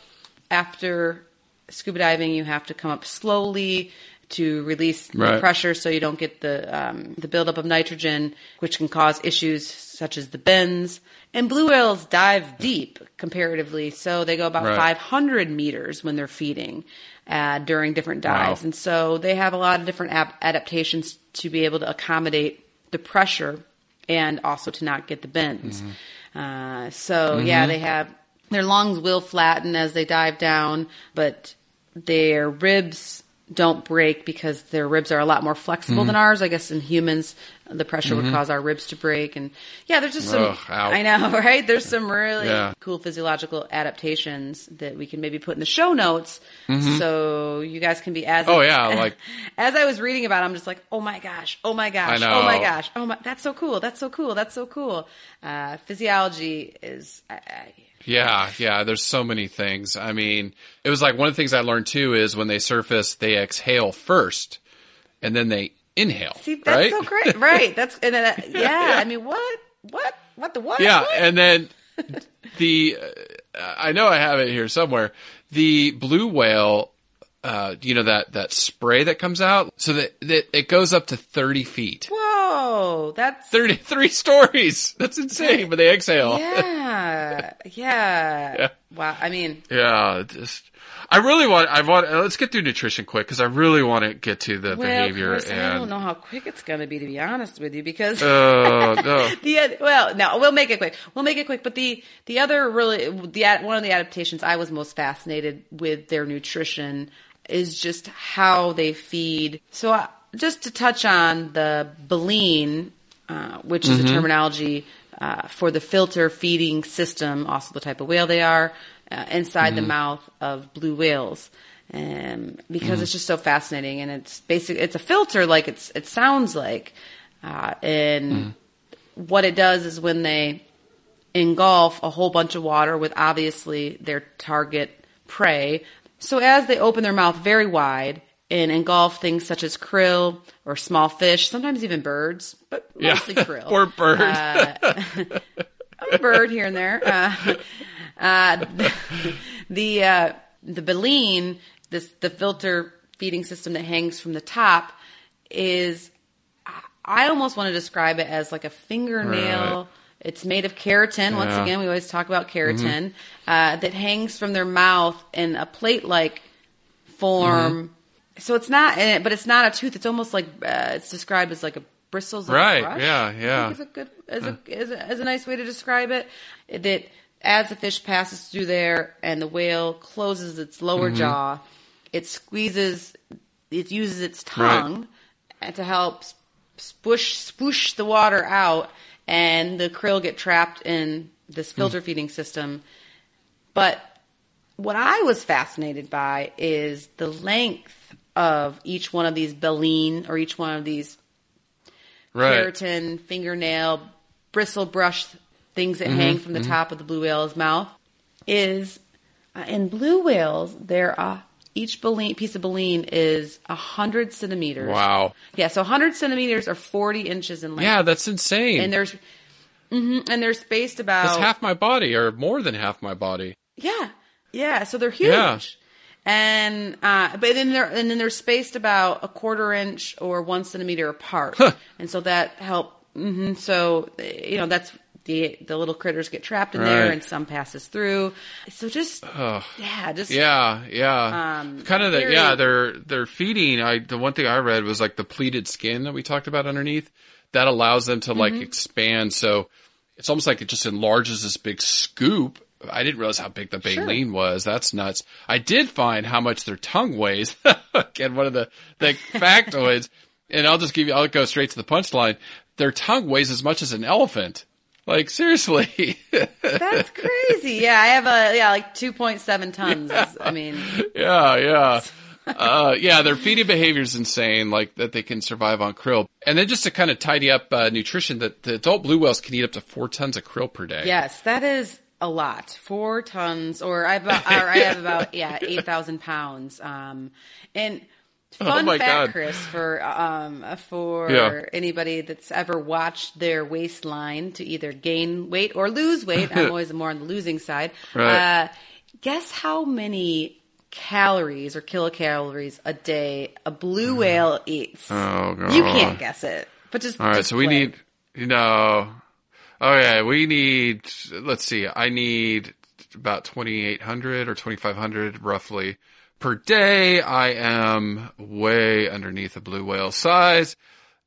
after scuba diving you have to come up slowly to release the pressure so you don't get the um, the buildup of nitrogen which can cause issues such as the bends. And blue whales dive deep comparatively so they go about Right. 500 meters when they're feeding uh, during different dives. Wow. And so they have a lot of different ap- adaptations to be able to accommodate the pressure and also to not get the bends. Mm-hmm. Uh, so yeah, they have their lungs will flatten as they dive down, but their ribs don't break because their ribs are a lot more flexible Mm-hmm. than ours. I guess in humans, the pressure would cause our ribs to break. And yeah, there's just some, Ugh. I know, right? There's some really Yeah. cool physiological adaptations that we can maybe put in the show notes so you guys can be as Mm-hmm. Oh, yeah, like- as I was reading about it, I'm just like, oh my gosh, oh my gosh, oh my gosh, oh my, that's so cool, that's so cool, that's so cool. Uh, physiology is, I, I, Yeah, yeah, there's so many things. I mean, it was like one of the things I learned too is when they surface, they exhale first and then they inhale. see, that's right? so great, right? That's, and then, uh, yeah, I mean, what, what, what the what? Yeah, What? and then the uh, I know I have it here somewhere. The blue whale, uh, you know that that spray that comes out, so that, that it goes up to thirty feet, Whoa, that's, thirty three stories. That's insane. But they exhale. yeah, yeah, Yeah. Wow, I mean, Yeah, just I really want. I want. uh, Let's get through nutrition quick because I really want to get to the Well, behavior Chris, I don't know how quick it's going to be, to be honest with you, because Oh no! the well, no, we'll make it quick. We'll make it quick. But the the other really the one of the adaptations I was most fascinated with their nutrition is just how they feed. So uh, just to touch on the baleen, uh, which is a terminology uh, for the filter feeding system, also the type of whale they are, uh, inside the mouth of blue whales. Um, because it's just so fascinating, and it's basically It's a filter, like it's it sounds like, uh, and what it does is when they engulf a whole bunch of water with obviously their target prey. So as they open their mouth very wide and engulf things such as krill or small fish, sometimes even birds, but Yeah. mostly krill. Or bird. Uh, a bird here and there. Uh, uh, the uh, the baleen, this the filter feeding system that hangs from the top, is I almost want to describe it as like a fingernail. Right. It's made of keratin. Once again, we always talk about keratin uh, that hangs from their mouth in a plate-like form. So it's not, but it's not a tooth. It's almost like uh, it's described as like a bristles. Of Right, A brush, yeah, yeah. is a good, is a, is a, is a nice way to describe it. That as the fish passes through there and the whale closes its lower Mm-hmm. jaw, it squeezes, it uses its tongue to help spush swoosh the water out, and the krill get trapped in this Hmm. filter feeding system. But what I was fascinated by is the length of each one of these baleen or each one of these Right. keratin, fingernail, bristle brush things Mm-hmm, that hang from the top of the blue whale's mouth is uh, in blue whales there are each baleen, piece of baleen is a hundred centimeters. Wow. Yeah, so hundred centimeters are forty inches in length. Yeah, that's insane. and there's hmm and they're spaced about that's half my body, or more than half my body. Yeah, yeah. So they're huge, Yeah. and uh, but then they're and then they're spaced about a quarter inch or one centimeter apart, and so that help. hmm So you know that's the the little critters get trapped in there, and some passes through. So just yeah, just Yeah, yeah. Um, kind of the yeah. They're they're feeding. I the one thing I read was like the pleated skin that we talked about underneath that allows them to like Mm-hmm. expand. So it's almost like it just enlarges this big scoop. I didn't realize how big the baleen was. That's nuts. I did find how much their tongue weighs. Again, one of the the factoids. And I'll just give you. I'll go straight to the punchline. Their tongue weighs as much as an elephant. Like seriously. that's crazy. Yeah, I have a yeah like two point seven tons. I mean, yeah, yeah. Uh, yeah, their feeding behavior is insane, like that they can survive on krill. And then just to kind of tidy up uh, nutrition, that the adult blue whales can eat up to four tons of krill per day. Yes, that is a lot. Four tons, or I, about, or I have about yeah eight thousand pounds. Um, and fun Oh my fact, God. Chris, for um for Yeah. anybody that's ever watched their waistline to either gain weight or lose weight, I'm always more on the losing side. Right. Uh, guess how many calories or kilocalories a day a blue whale eats? Oh god. you can't guess it, but just All right, just so we play. need, you know, okay, we need. Let's see, I need about twenty eight hundred or twenty five hundred roughly per day. I am way underneath a blue whale size.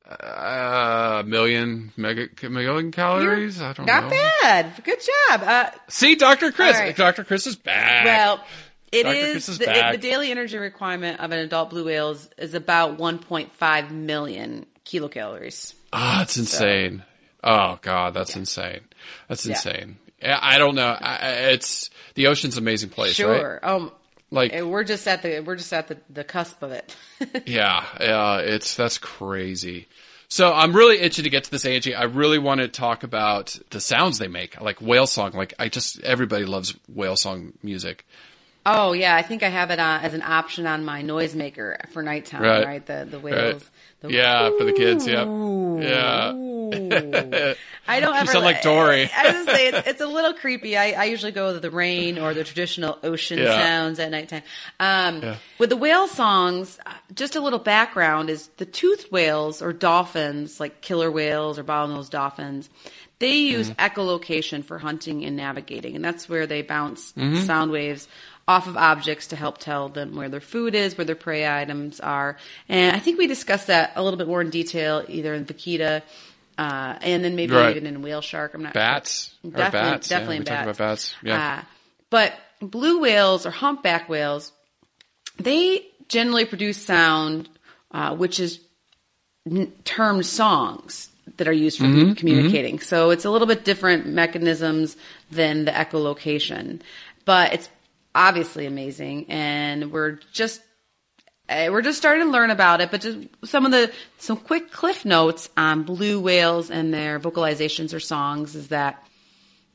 Uh, a million mega million calories. I don't Not know. Not bad. Good job. Uh, See, Dr. Chris. Right. Dr. Chris is back. Well, it is is the, back. the daily energy requirement of an adult blue whale is, is about 1.5 million kilocalories. oh, it's insane. Oh God, that's insane. That's insane. Yeah, I don't know. I, it's the ocean's an amazing place, right? Sure. Um, Like, and we're just at the we're just at the, the cusp of it. yeah, yeah, it's that's crazy. So I'm really itching to get to this, Angie. I really want to talk about the sounds they make, like whale song. Like I just everybody loves whale song music. oh yeah, I think I have it on, as an option on my noisemaker for nighttime. Right. Right. The the whales. The, Yeah, for the kids. Yep. Yeah. Ooh. I don't ever. You sound like Dory. I was gonna say it's, it's a little creepy. I, I usually go with the rain or the traditional ocean Yeah. sounds at nighttime. Um, With the whale songs, uh, just a little background is the toothed whales or dolphins, like killer whales or bottlenose dolphins. They use Mm-hmm. echolocation for hunting and navigating, and that's where they bounce Mm-hmm. sound waves off of objects to help tell them where their food is, where their prey items are. And I think we discussed that a little bit more in detail, either in Vaquita, uh, and then maybe Right. even in whale shark. I'm not Bats. sure. Definitely, bats. definitely yeah, in we bats. about bats. Yeah. Uh, but blue whales or humpback whales, they generally produce sound, uh, which is n- termed songs that are used for Mm-hmm, communicating. So it's a little bit different mechanisms than the echolocation, but it's obviously amazing, and we're just uh, we're just starting to learn about it. But just some of the some quick cliff notes on blue whales and their vocalizations or songs is that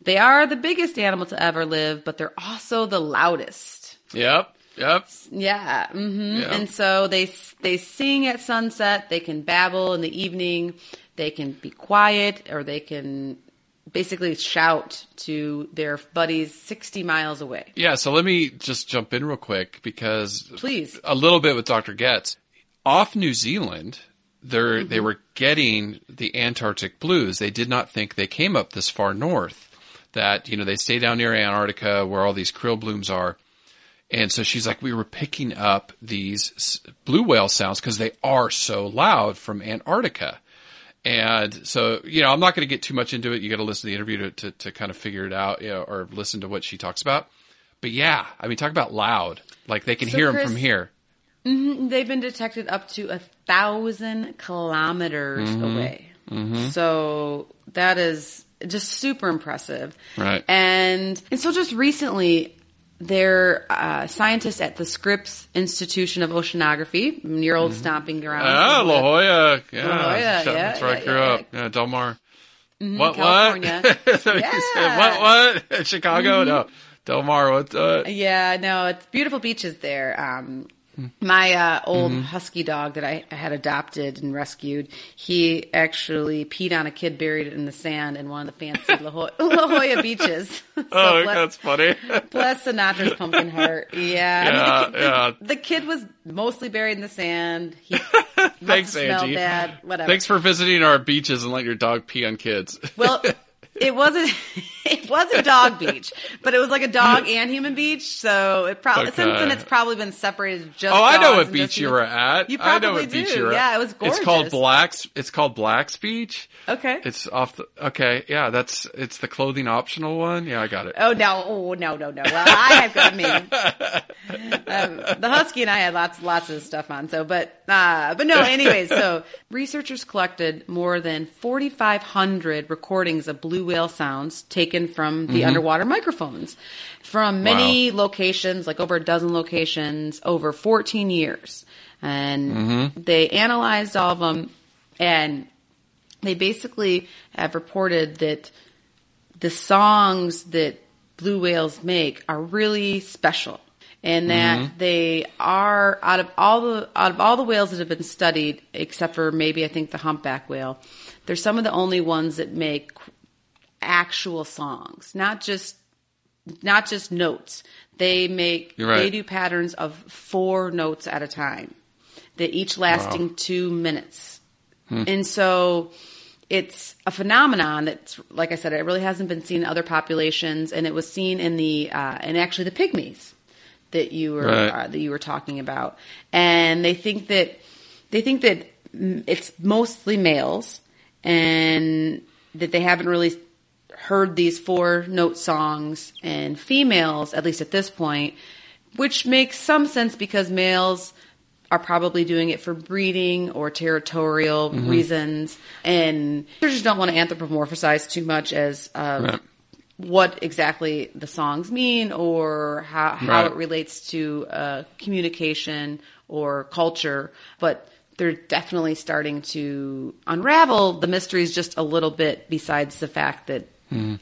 they are the biggest animal to ever live, but they're also the loudest. Yep. Yep. Yeah, hmm Yeah. and so they they sing at sunset. They can babble in the evening. They can be quiet, or they can basically shout to their buddies sixty miles away. Yeah, so let me just jump in real quick because Please. a little bit with Dr. Goetz. Off New Zealand, they're, mm-hmm. they were getting the Antarctic blues. They did not think they came up this far north. That, you know, they stay down near Antarctica where all these krill blooms are. And so she's like, we were picking up these blue whale sounds because they are so loud from Antarctica. And so, you know, I'm not going to get too much into it. You got to listen to the interview to, to, to kind of figure it out, you know, or listen to what she talks about. But yeah, I mean, talk about loud. Like they can So, hear them from here. They've been detected up to a thousand kilometers Mm-hmm. away. So that is just super impressive. Right. And and so just recently, their uh, scientists at the Scripps Institution of Oceanography, your old stomping ground, Ah, La Jolla. Yeah. La Jolla, yeah, That's where I yeah, grew yeah. up. Yeah, Del Mar. what, California. what? Yeah. what, what? Chicago? No. Del Mar, what, uh, Yeah, no, it's beautiful beaches there. Um, my uh, old Mm-hmm. husky dog that I had adopted and rescued, he actually peed on a kid buried in the sand in one of the fancy La Jolla, La Jolla beaches. So oh, bless, that's funny. bless Sinatra's pumpkin heart. Yeah, I mean, Yeah, the, kid, yeah. the, the kid was mostly buried in the sand. He Thanks, Angie. bad. Whatever. Thanks for visiting our beaches and letting your dog pee on kids. Well, it wasn't. It was a dog beach, but it was like a dog and human beach. So it probably since then it's probably been separated. Just Oh, I know what beach you were at. You I know probably what beach do. you were Yeah, it was gorgeous. It's called Black's. It's called Black's Beach. Okay. It's off the. Okay, yeah, that's it's the clothing optional one. Yeah, I got it. Oh no! Oh no! No! No! Well, I have. I mean, um, the husky and I had lots, lots of stuff on. So, but, uh, but no. Anyways, so researchers collected more than 4,500 recordings of blue whale sounds taken from the mm-hmm. underwater microphones from many locations, like over a dozen locations, over 14 years, and mm-hmm. they analyzed all of them, and they basically have reported that the songs that blue whales make are really special and that mm-hmm. they are out of all the out of all the whales that have been studied except for maybe I think the humpback whale they're some of the only ones that make actual songs not just not just notes. They make right. they do patterns of four notes at a time. That each lasting 2 minutes. And so it's a phenomenon that's, like I said, it really hasn't been seen in other populations, and it was seen in the, uh, and actually the pygmies that you were Right. uh, that you were talking about, and they think that they think that mm, it's mostly males, and that they haven't really heard these four note songs and females, at least at this point, which makes some sense because males are probably doing it for breeding or territorial reasons, and they just don't want to anthropomorphize too much as uh, Right. what exactly the songs mean or how how Right. it relates to uh, communication or culture, but. They're definitely starting to unravel the mysteries just a little bit. Besides the fact that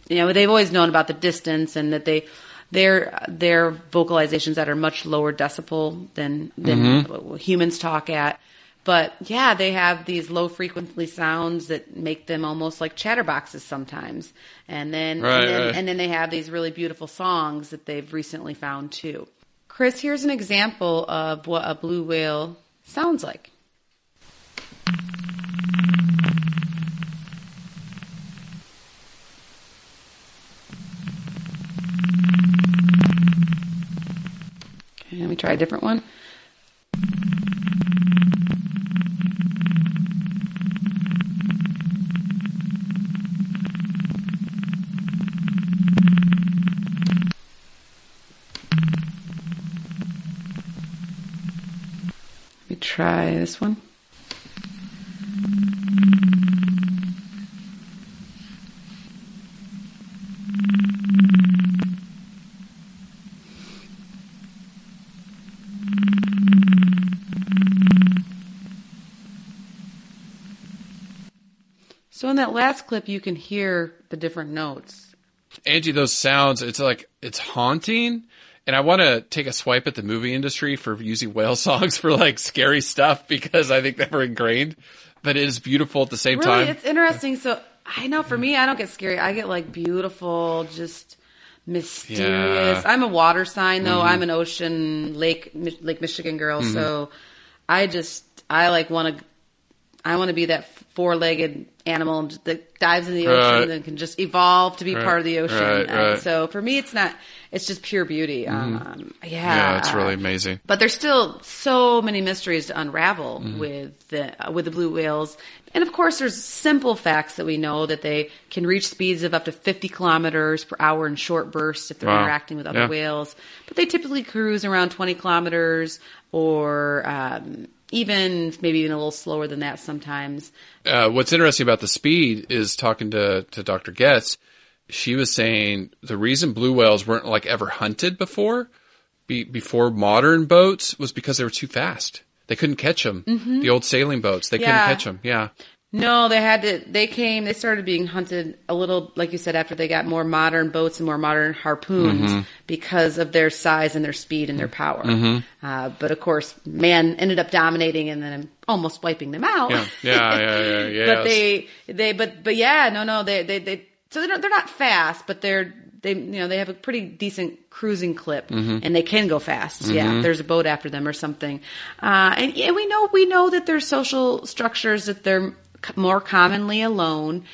you know they've always known about the distance and that they their their vocalizations that are much lower decibel than than what humans talk at. But yeah, they have these low frequency sounds that make them almost like chatterboxes sometimes. And then Right, and then, right. and then they have these really beautiful songs that they've recently found too. Chris, here's an example of what a blue whale sounds like. Try a different one. Let me try this one. That last clip, you can hear the different notes. Angie, those sounds, it's like, it's haunting. And I want to take a swipe at the movie industry for using whale songs for like scary stuff because I think they were ingrained, but it is beautiful at the same Really, time. it's interesting. So I know for me, I don't get scary. I get like beautiful, just mysterious. Yeah. Mm-hmm. I'm a water sign though. I'm an ocean lake Lake Michigan girl. So I just I like want to. I want to be that four-legged animal that dives in the ocean Right. and can just evolve to be Right, part of the ocean. right, right. so for me, it's not. It's just pure beauty. Um, yeah, yeah, it's really uh, amazing. but there's still so many mysteries to unravel Mm-hmm. with the uh, with the blue whales, and of course, there's simple facts that we know that they can reach speeds of up to 50 kilometers per hour in short bursts if they're Wow. interacting with other Yeah. whales. But they typically cruise around 20 kilometers, or um, even maybe even a little slower than that sometimes. uh, what's interesting about the speed is talking to, to Dr. Goetz. She was saying the reason blue whales weren't like ever hunted before, be, before modern boats, was because they were too fast. They couldn't catch them. The old sailing boats, they Mm-hmm. Yeah. couldn't catch them. Yeah. No, they had to. They came. They started being hunted a little, like you said, after they got more modern boats and more modern harpoons Mm-hmm. because of their size and their speed and their power. Mm-hmm. Uh, but of course, man ended up dominating and then almost wiping them out. Yeah. Yeah. Yeah. Yeah. yeah but they, they, but, but yeah, no, no, they, they, they. So they're not, they're not fast, but they're they, you know, they have a pretty decent cruising clip, Mm-hmm. and they can go fast. Yeah, there's a boat after them or something. Uh, and yeah, we know we know that there's social structures that they're more commonly alone,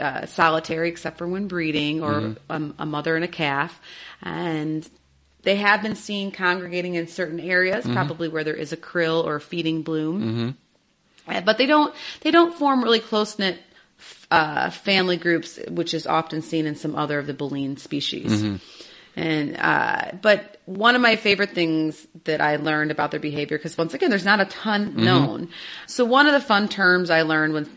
uh, solitary, except for when breeding or Mm-hmm. um, a mother and a calf, and they have been seen congregating in certain areas, Mm-hmm. probably where there is a krill or feeding bloom. Uh, but they don't they don't form really close knit uh, family groups, which is often seen in some other of the baleen species. And uh, but one of my favorite things that I learned about their behavior, because once again, there's not a ton known. So one of the fun terms I learned when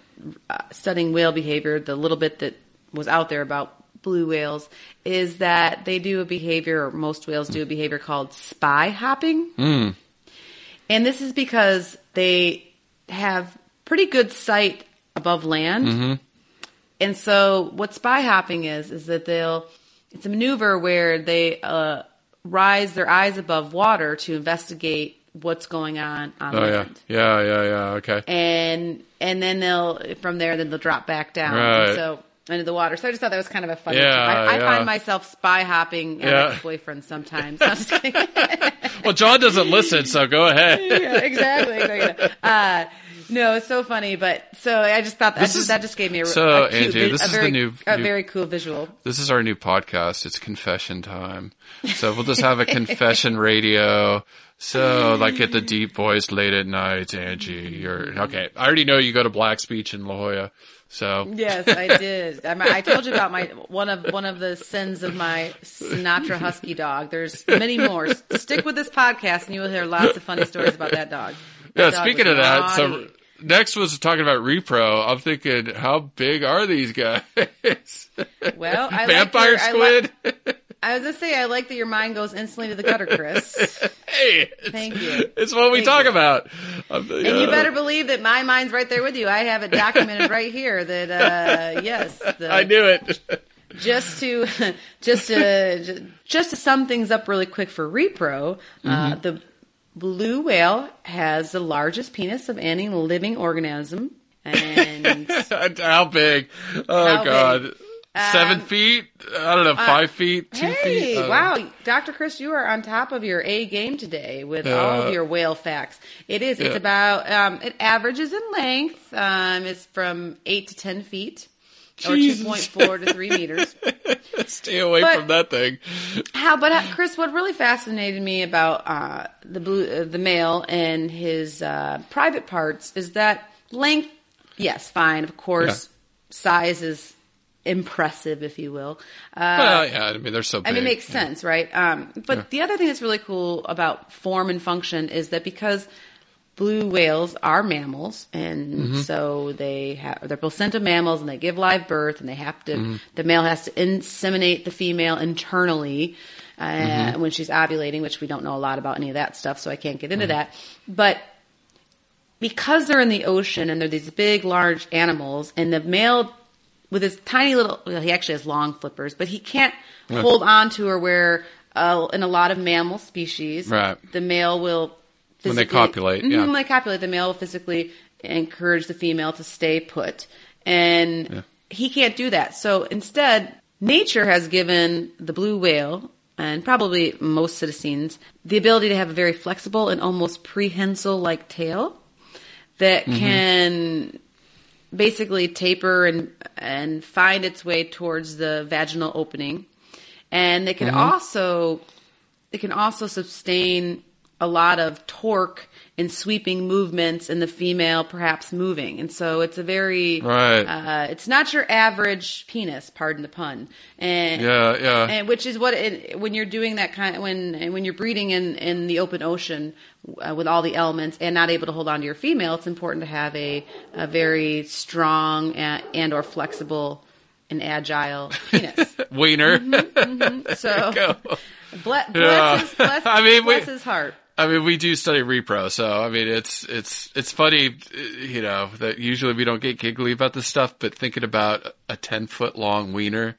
uh, studying whale behavior, the little bit that was out there about blue whales, is that they do a behavior, or most whales do a behavior called spy hopping. And this is because they have pretty good sight above land. And so what spy hopping is, is that they'll, it's a maneuver where they uh, rise their eyes above water to investigate what's going on on Oh yeah. land. Yeah. Yeah. Yeah. Okay. And, and then they'll, from there, then they'll drop back down. Right. And so, into the water. So I just thought that was kind of a funny. Yeah, I, I yeah. find myself spy hopping at Yeah. my boyfriend sometimes. I'm just kidding. Well, John doesn't listen, so go ahead. yeah, exactly. exactly. Uh, no, it's so funny, but so I just thought that This just, is- that just gave me a, so, a cute, Angie, this a is the new- a new- very cool visual. This is our new podcast. It's confession time. So we'll just have a confession radio. So like at the deep voice late at night, Angie, you're okay. I already know you go to Black's Beach in La Jolla. So Yes, I did. I, I told you about my one of one of the sins of my Sinatra Husky dog. There's many more. Stick with this podcast, and you will hear lots of funny stories about that dog. Yeah, speaking of that, so next was talking about repro. I'm thinking, how big are these guys? well, I Vampire like your, I, li- squid? I was gonna say I like that your mind goes instantly to the gutter, Chris. hey, Thank you. It's what we Thank talk you. about. I'm- And you better believe that my mind's right there with you. I have it documented right here that uh yes, the, I knew it. just to just to just to sum things up really quick for repro, Mm-hmm. uh, the blue whale has the largest penis of any living organism, and How big? Oh How God. big? Seven Um, feet? I don't know, five feet, two feet. hey, I don't wow, Dr. Chris, you are on top of your A game today with all Uh, of your whale facts. It is. It's about. Um, it averages in length. Um, it's from eight to ten feet. Or 2.4 to 3 meters. Stay away But- from that thing. How, but uh, Chris, what really fascinated me about uh, the blue, uh, the male and his uh, private parts is that length. Yes, fine, of course. Size is impressive, if you will. Uh, well, yeah, I mean, they're so big. I mean, it makes yeah. sense, right? Um, but the other thing that's really cool about form and function is that because blue whales are mammals, and Mm-hmm. so they have they're placenta mammals, and they give live birth, and they have to Mm-hmm. the male has to inseminate the female internally. Uh, Mm-hmm. When she's ovulating, which we don't know a lot about any of that stuff, so I can't get Mm-hmm. into that. But because they're in the ocean and they're these big, large animals, and the male with his tiny little, well, he actually has long flippers, but he can't hold on to her where uh, in a lot of mammal species, Right. the male will When they copulate, Mhm, yeah. when they copulate, the male will physically encourage the female to stay put, and he can't do that. So instead, nature has given the blue whale and probably most cetaceans the ability to have a very flexible and almost prehensile-like tail that Mm-hmm. can basically taper and and find its way towards the vaginal opening, and they can Mm-hmm. also it can also sustain a lot of torque and sweeping movements in the female perhaps moving and so it's a very Right. uh, it's not your average penis pardon the pun and Yeah, yeah. and which is what it, when you're doing that kind when when you're breeding in in the open ocean uh, with all the elements and not able to hold on to your female, it's important to have a a very strong and, and or flexible and agile penis. Wiener. So Go. bless, bless, Yeah. his, bless, I mean, we- bless his heart. I mean, we do study repro, so I mean, it's it's it's funny, uh, you know, that usually we don't get giggly about this stuff, but thinking about a ten foot long wiener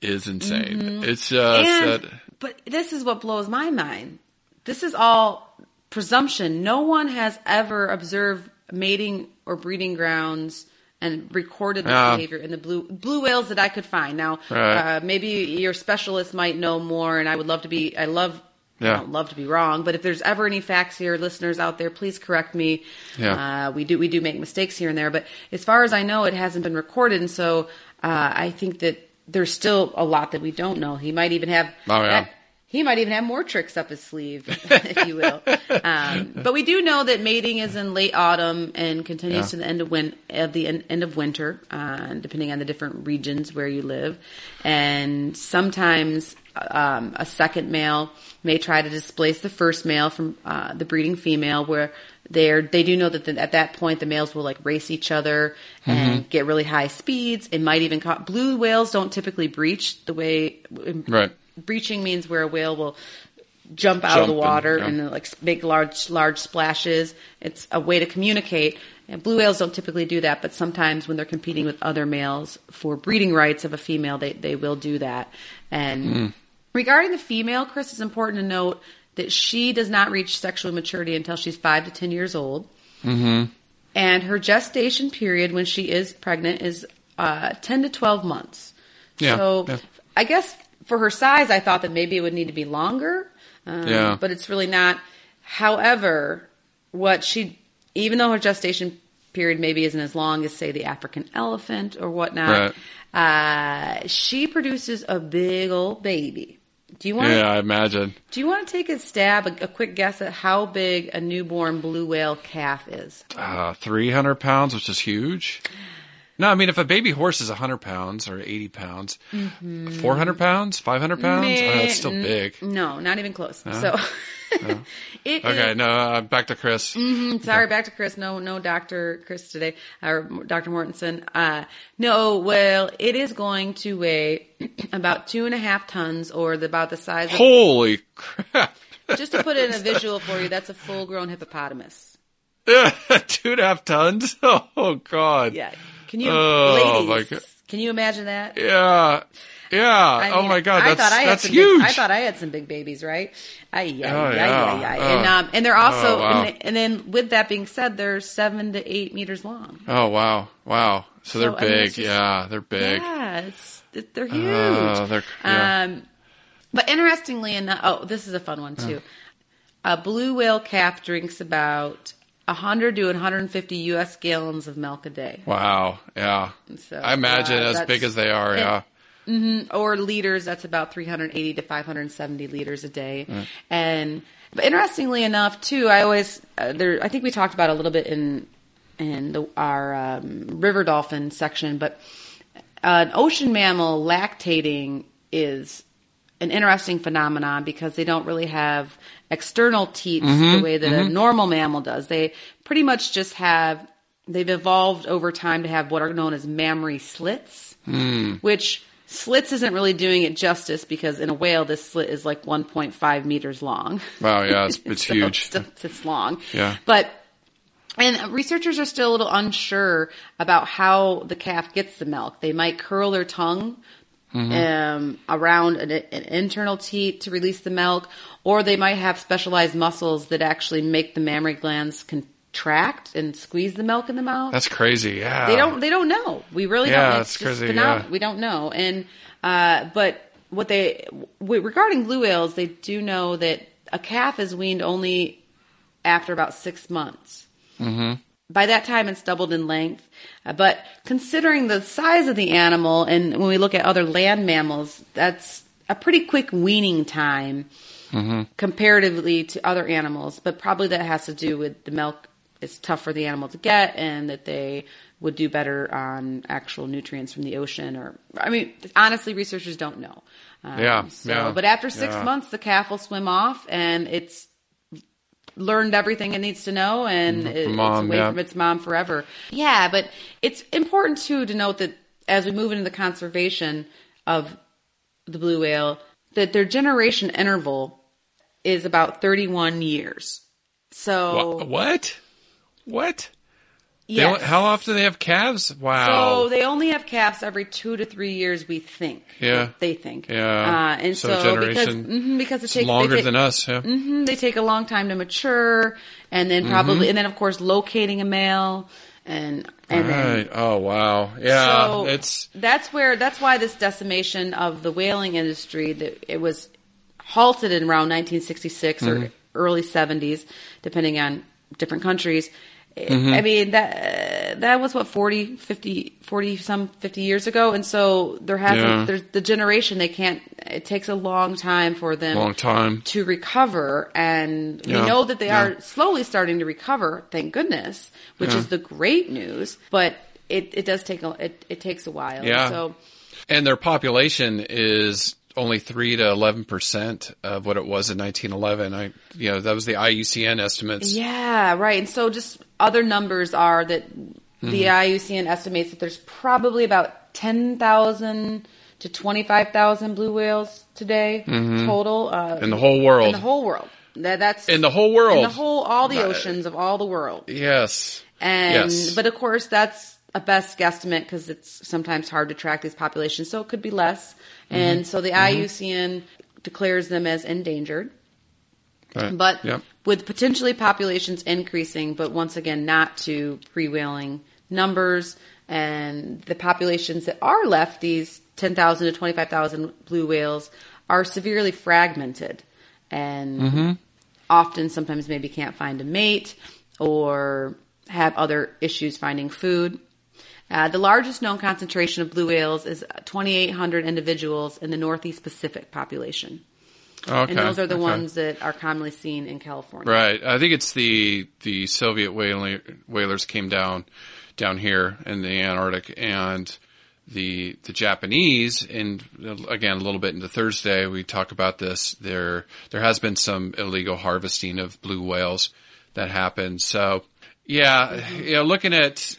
is insane. It's just Mm-hmm. And, that. but this is what blows my mind. This is all presumption. No one has ever observed mating or breeding grounds and recorded this Yeah. behavior in the blue blue whales that I could find. Now, Right. uh, maybe your specialist might know more, and I would love to be. I love. Yeah. I don't love to be wrong, but if there's ever any facts here, listeners out there, please correct me. Yeah. Uh, we do we do make mistakes here and there, but as far as I know, it hasn't been recorded, and so uh, I think that there's still a lot that we don't know. He might even have. Oh, yeah. that- he might even have more tricks up his sleeve, if you will. Um, but we do know that mating is in late autumn and continues Yeah. to the end of win- of the en- end of winter, uh, depending on the different regions where you live. And sometimes um, a second male may try to displace the first male from uh, the breeding female, where they're they do know that the, at that point the males will like race each other and get really high speeds. It might even cause blue whales don't typically breach the way Right. breaching means where a whale will jump out of Jump the and- water yeah. and, like make large large splashes. It's a way to communicate. And blue whales don't typically do that, but sometimes when they're competing with other males for breeding rights of a female, they they will do that. And Hmm. Regarding the female, Chris, it's important to note that she does not reach sexual maturity until she's five to ten years old. Mm-hmm. And her gestation period when she is pregnant is uh, ten to twelve months. Yeah, So yeah. I guess for her size, I thought that maybe it would need to be longer. Um, Yeah. But it's really not. However, what she, even though her gestation period maybe isn't as long as, say, the African elephant or whatnot, uh, she produces a big old baby. Do you want? Yeah, to I imagine. Do you want to take a stab, a, a quick guess at how big a newborn blue whale calf is? Uh, 300 pounds, which is huge. No, I mean, if a baby horse is 100 pounds or 80 pounds, 400 pounds, 500 pounds, oh, that's still Mm-hmm. Big. No, not even close. So, it Okay, is- no, uh, back to Chris. Sorry, back to Chris. No, no, Doctor Chris today, or Doctor Mortensen. Uh, no, well, it is going to weigh about two and a half tons, or the, about the size of. Holy crap. Just to put in a visual for you, that's a full-grown hippopotamus. Two and a half tons? Oh, God. Yeah, can you, Oh, ladies? Can you imagine that? Yeah. Yeah. I oh my God. I That's, thought I had that's some huge. Big, I thought I had some big babies, right? Oh, ay, yeah. ay, ay. Oh. And um, and they're also, Oh, wow. and, they- and then with that being said, they're seven to eight meters long. oh, wow. Wow. So they're So, I mean, big. it's just- yeah. They're big. Yeah, it's they're huge. Oh, they're- yeah. Um, but interestingly enough, oh, this is a fun one too. A blue whale calf drinks about 100 to 150 U.S. gallons of milk a day. Wow. Yeah. So, I imagine uh, as big as they are. Yeah. or liters that's about 380 to 570 liters a day Mm. and but interestingly enough too i always uh, there i think we talked about a little bit in in the, our um, river dolphin section but an ocean mammal lactating is an interesting phenomenon because they don't really have external teats the mm-hmm. way that a mm-hmm. normal mammal does they pretty much just have they've evolved over time to have what are known as mammary slits hmm. which slits isn't really doing it justice because in a whale this slit is like 1.5 meters long Wow. Yeah. It's, it's So huge. it's, it's long Yeah. but and researchers are still a little unsure about how the calf gets the milk they might curl their tongue um, around an, an internal teat to release the milk, or they might have specialized muscles that actually make the mammary glands contract and squeeze the milk in the mouth. That's crazy. Yeah. They don't. They don't know. We really Yeah, don't. it's just crazy, yeah. We don't know. And uh, but what they w- regarding blue whales, they do know that a calf is weaned only after about six months. Mm-hmm. By that time, it's doubled in length. Uh, but considering the size of the animal, and when we look at other land mammals, that's a pretty quick weaning time comparatively to other animals. But probably that has to do with the milk is tough for the animal to get, and that they would do better on actual nutrients from the ocean. Or, I mean, honestly, researchers don't know. Um, Yeah, so- yeah, But after six yeah. months, the calf will swim off, and it's learned everything it needs to know and it- it's away yeah. from its mom forever. Yeah, but it's important too to note that as we move into the conservation of the blue whale, that their generation interval is about 31 years. So, Wha- What? What? They yes. don't- how often do they have calves? Wow. So they only have calves every two to three years. We think. Yeah. They think. Yeah. Uh, and So so, because generation- mhm, because it it's takes longer take- than us. Yeah. Mhm, they take a long time to mature, and then probably, Mm-hmm. and then of course locating a male, and and then Oh wow. Yeah. so it's that's where that's why this decimation of the whaling industry that it was halted in around 1966 Mm-hmm. or early 70s, depending on different countries. Mm-hmm. I mean that that was what 40, 50, 40 some 50 years ago, and so there hasn't Yeah. there's the generation they can't. It takes a long time for them long time. to recover and Yeah, we know that they yeah. are slowly starting to recover thank goodness which is the great news but it, it does take a it, it takes a while Yeah. so And their population is only three to eleven percent of what it was in 1911. I, you know, that was the IUCN estimates. yeah right and so just other numbers are that the Mm-hmm. IUCN estimates that there's probably about 10,000 to 25,000 blue whales today total uh, Mm-hmm. in the whole world. in the whole world that, that's In the whole world. in the whole all the oceans of all the world yes. And Yes. but of course that's a best guesstimate because it's sometimes hard to track these populations, so it could be less. Mm-hmm. And so the IUCN declares them as endangered, Right. but Yep. with potentially populations increasing, but once again not to pre-whaling numbers. And the populations that are left, these ten thousand to twenty-five thousand blue whales, are severely fragmented, and Mm-hmm. often sometimes maybe can't find a mate or have other issues finding food. Uh, the largest known concentration of blue whales is 2,800 individuals in the Northeast Pacific population. Okay. And those are the okay. ones that are commonly seen in California. Right. I think it's the the Soviet whaler, whalers came down down here in the Antarctic, and the the Japanese. And again, a little bit into Thursday, we talk about this. There there has been some illegal harvesting of blue whales that happened. So yeah, you know, looking at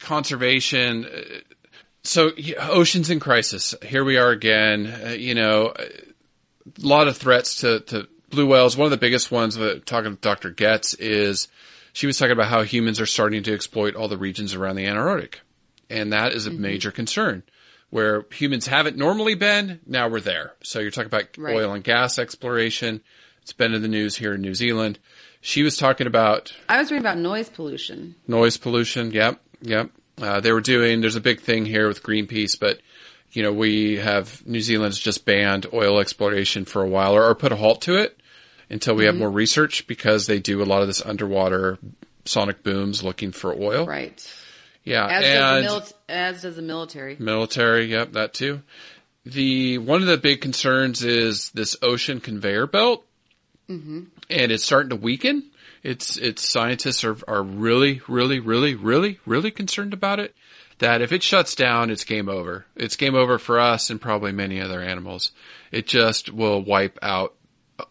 conservation. uh, So oceans in crisis. Here we are again. Uh, you know, a lot of threats to, to blue whales. One of the biggest ones that talking to Dr. Goetz is she was talking about how humans are starting to exploit all the regions around the Antarctic. And that is a major concern. Where humans haven't normally been, now we're there. So you're talking about Right. oil and gas exploration. It's been in the news here in New Zealand. She was talking about I was reading about noise pollution. noise pollution. Yep, yep. Uh, they were doing. There's a big thing here with Greenpeace, but you know we have New Zealand's just banned oil exploration for a while, or, or put a halt to it until we have more research because they do a lot of this underwater sonic booms looking for oil. Right. Yeah, As does, the mili- as does the military. military. Yep, that too. The one of the big concerns is this ocean conveyor belt, and it's starting to weaken. It's it's scientists are are really really really really really concerned about it. That if it shuts down, it's game over. It's game over for us and probably many other animals. It just will wipe out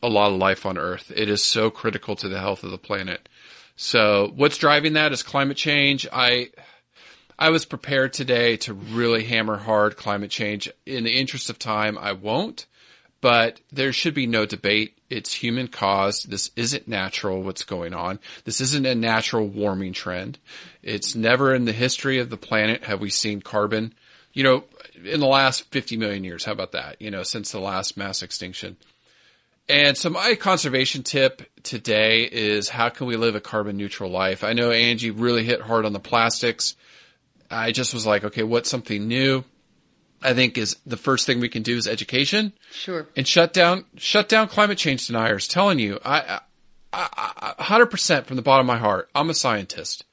a lot of life on Earth. It is so critical to the health of the planet. So what's driving that is climate change. I I was prepared today to really hammer hard climate change. In the interest of time, I won't, but there should be no debate. It's human caused. This isn't natural what's going on. This isn't a natural warming trend. It's never in the history of the planet have we seen carbon, you know, in the last 50 million years. How about that? You know, since the last mass extinction. And so my conservation tip today is how can we live a carbon neutral life? I know Angie really hit hard on the plastics. I just was like, okay, what's something new? I think is the first thing we can do is education Sure. and shut down shut down climate change deniers. Telling you, I, I, hundred percent from the bottom of my heart, I'm a scientist.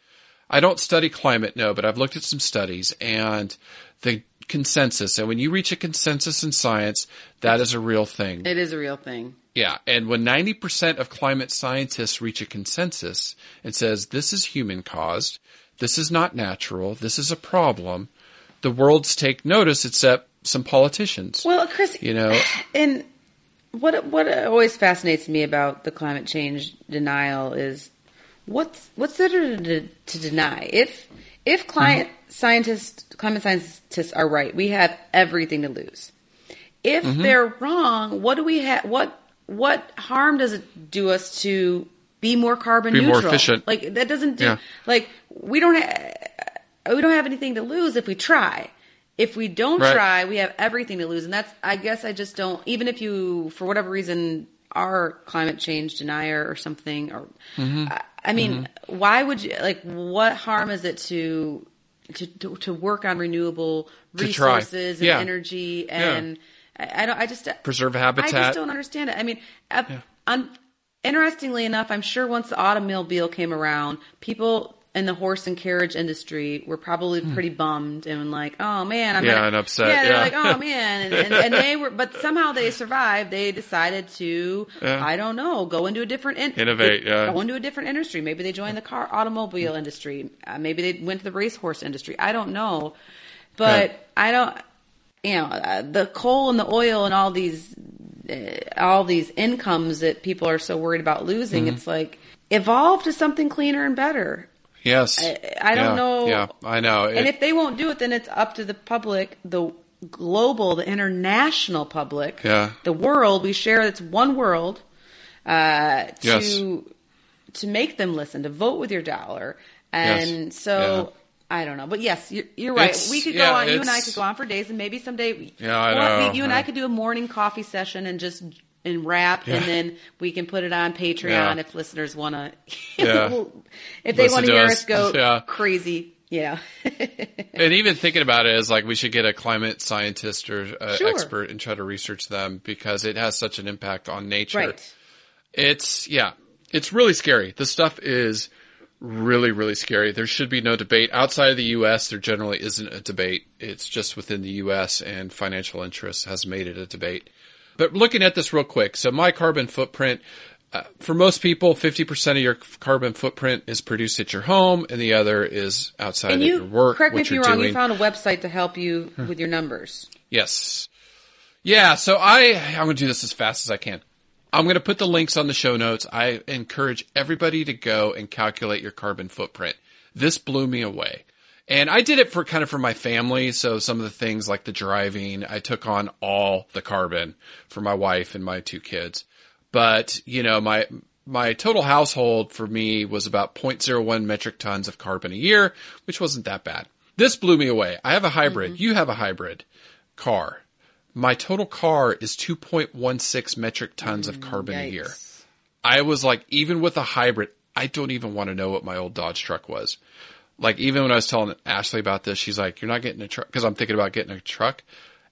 I don't study climate, no, but I've looked at some studies and the consensus. And when you reach a consensus in science, that is a real thing. It is a real thing. Yeah, and when 90% of climate scientists reach a consensus and says this is human caused, this is not natural, this is a problem, the worlds take notice except some politicians. Well, Chris, you know, and what what always fascinates me about the climate change denial is what's what's there to, to deny? If if climate mm-hmm. scientists climate scientists are right, we have everything to lose. If mm-hmm. they're wrong, what do we have? What what harm does it do us to be more carbon Be more neutral? efficient. Like that doesn't do Yeah. like we don't ha- we don't have anything to lose if we try. If we don't Right. try, we have everything to lose, and that's I guess I just don't. Even if you, for whatever reason, are climate change denier or something, or Mm-hmm. I, I mean, why would you like? What harm is it to to to, to work on renewable resources and Yeah. energy and I, I don't. I just Preserve habitat. I just don't understand it. I mean, uh, un- interestingly enough, I'm sure once the automobile came around, people in the horse and carriage industry were probably pretty bummed and like, oh man, I'm Hmm. Yeah, gonna- and upset, Yeah, they're yeah. like, oh man, and, and, and they were, but somehow they survived. They decided to, Yeah. I don't know, go into a different in- Innovate, they- yeah. go into a different industry. Maybe they joined the car automobile industry. Uh, maybe they went to the racehorse industry. I don't know, but Yeah. I don't. You know, uh, the coal and the oil and all these uh, all these incomes that people are so worried about losing. Mm-hmm. It's like evolve to something cleaner and better. Yes. I, I don't Yeah, know. Yeah, I know. And It- if they won't do it, then it's up to the public, the global, the international public, Yeah. the world. We share. It's one world. Uh, to Yes. to make them listen, to vote with your dollar, and Yes. so. I don't know, but yes, you're, you're right. It's- we could yeah, go on. You and I could go on for days, and maybe someday. Yeah, I know, we- You and I I could do a morning coffee session and just and wrap, Yeah. and then we can put it on Patreon Yeah. if listeners want to. Yeah. if they want to hear us. us go Yeah. crazy, yeah. and even thinking about it is like we should get a climate scientist or uh, Sure. expert and try to research them because it has such an impact on nature. right. It's yeah, it's really scary. The stuff is really really scary. There should be no debate outside of the U.S. There generally isn't a debate. It's just within the U.S. and financial interests has made it a debate. But looking at this real quick, so my carbon footprint. Uh, for most people, 50% of your carbon footprint is produced at your home and the other is outside And of you your work. correct me if you're wrong. doing. You found a website to help you with your numbers. Yes. Yeah, so I I'm going to do this as fast as I can. I'm going to put the links on the show notes. I encourage everybody to go and calculate your carbon footprint. This blew me away. And I did it for kind of for my family. So some of the things like the driving, I took on all the carbon for my wife and my two kids. But, you know, my, my total household for me was about 0.01 metric tons of carbon a year, which wasn't that bad. This blew me away. I have a hybrid. Mm-hmm. You have a hybrid car. My total car is 2.16 metric tons of carbon a year. I was like, even with a hybrid, I don't even want to know what my old Dodge truck was. Like, even when I was telling Ashley about this, she's like, you're not getting a truck, because I'm thinking about getting a truck.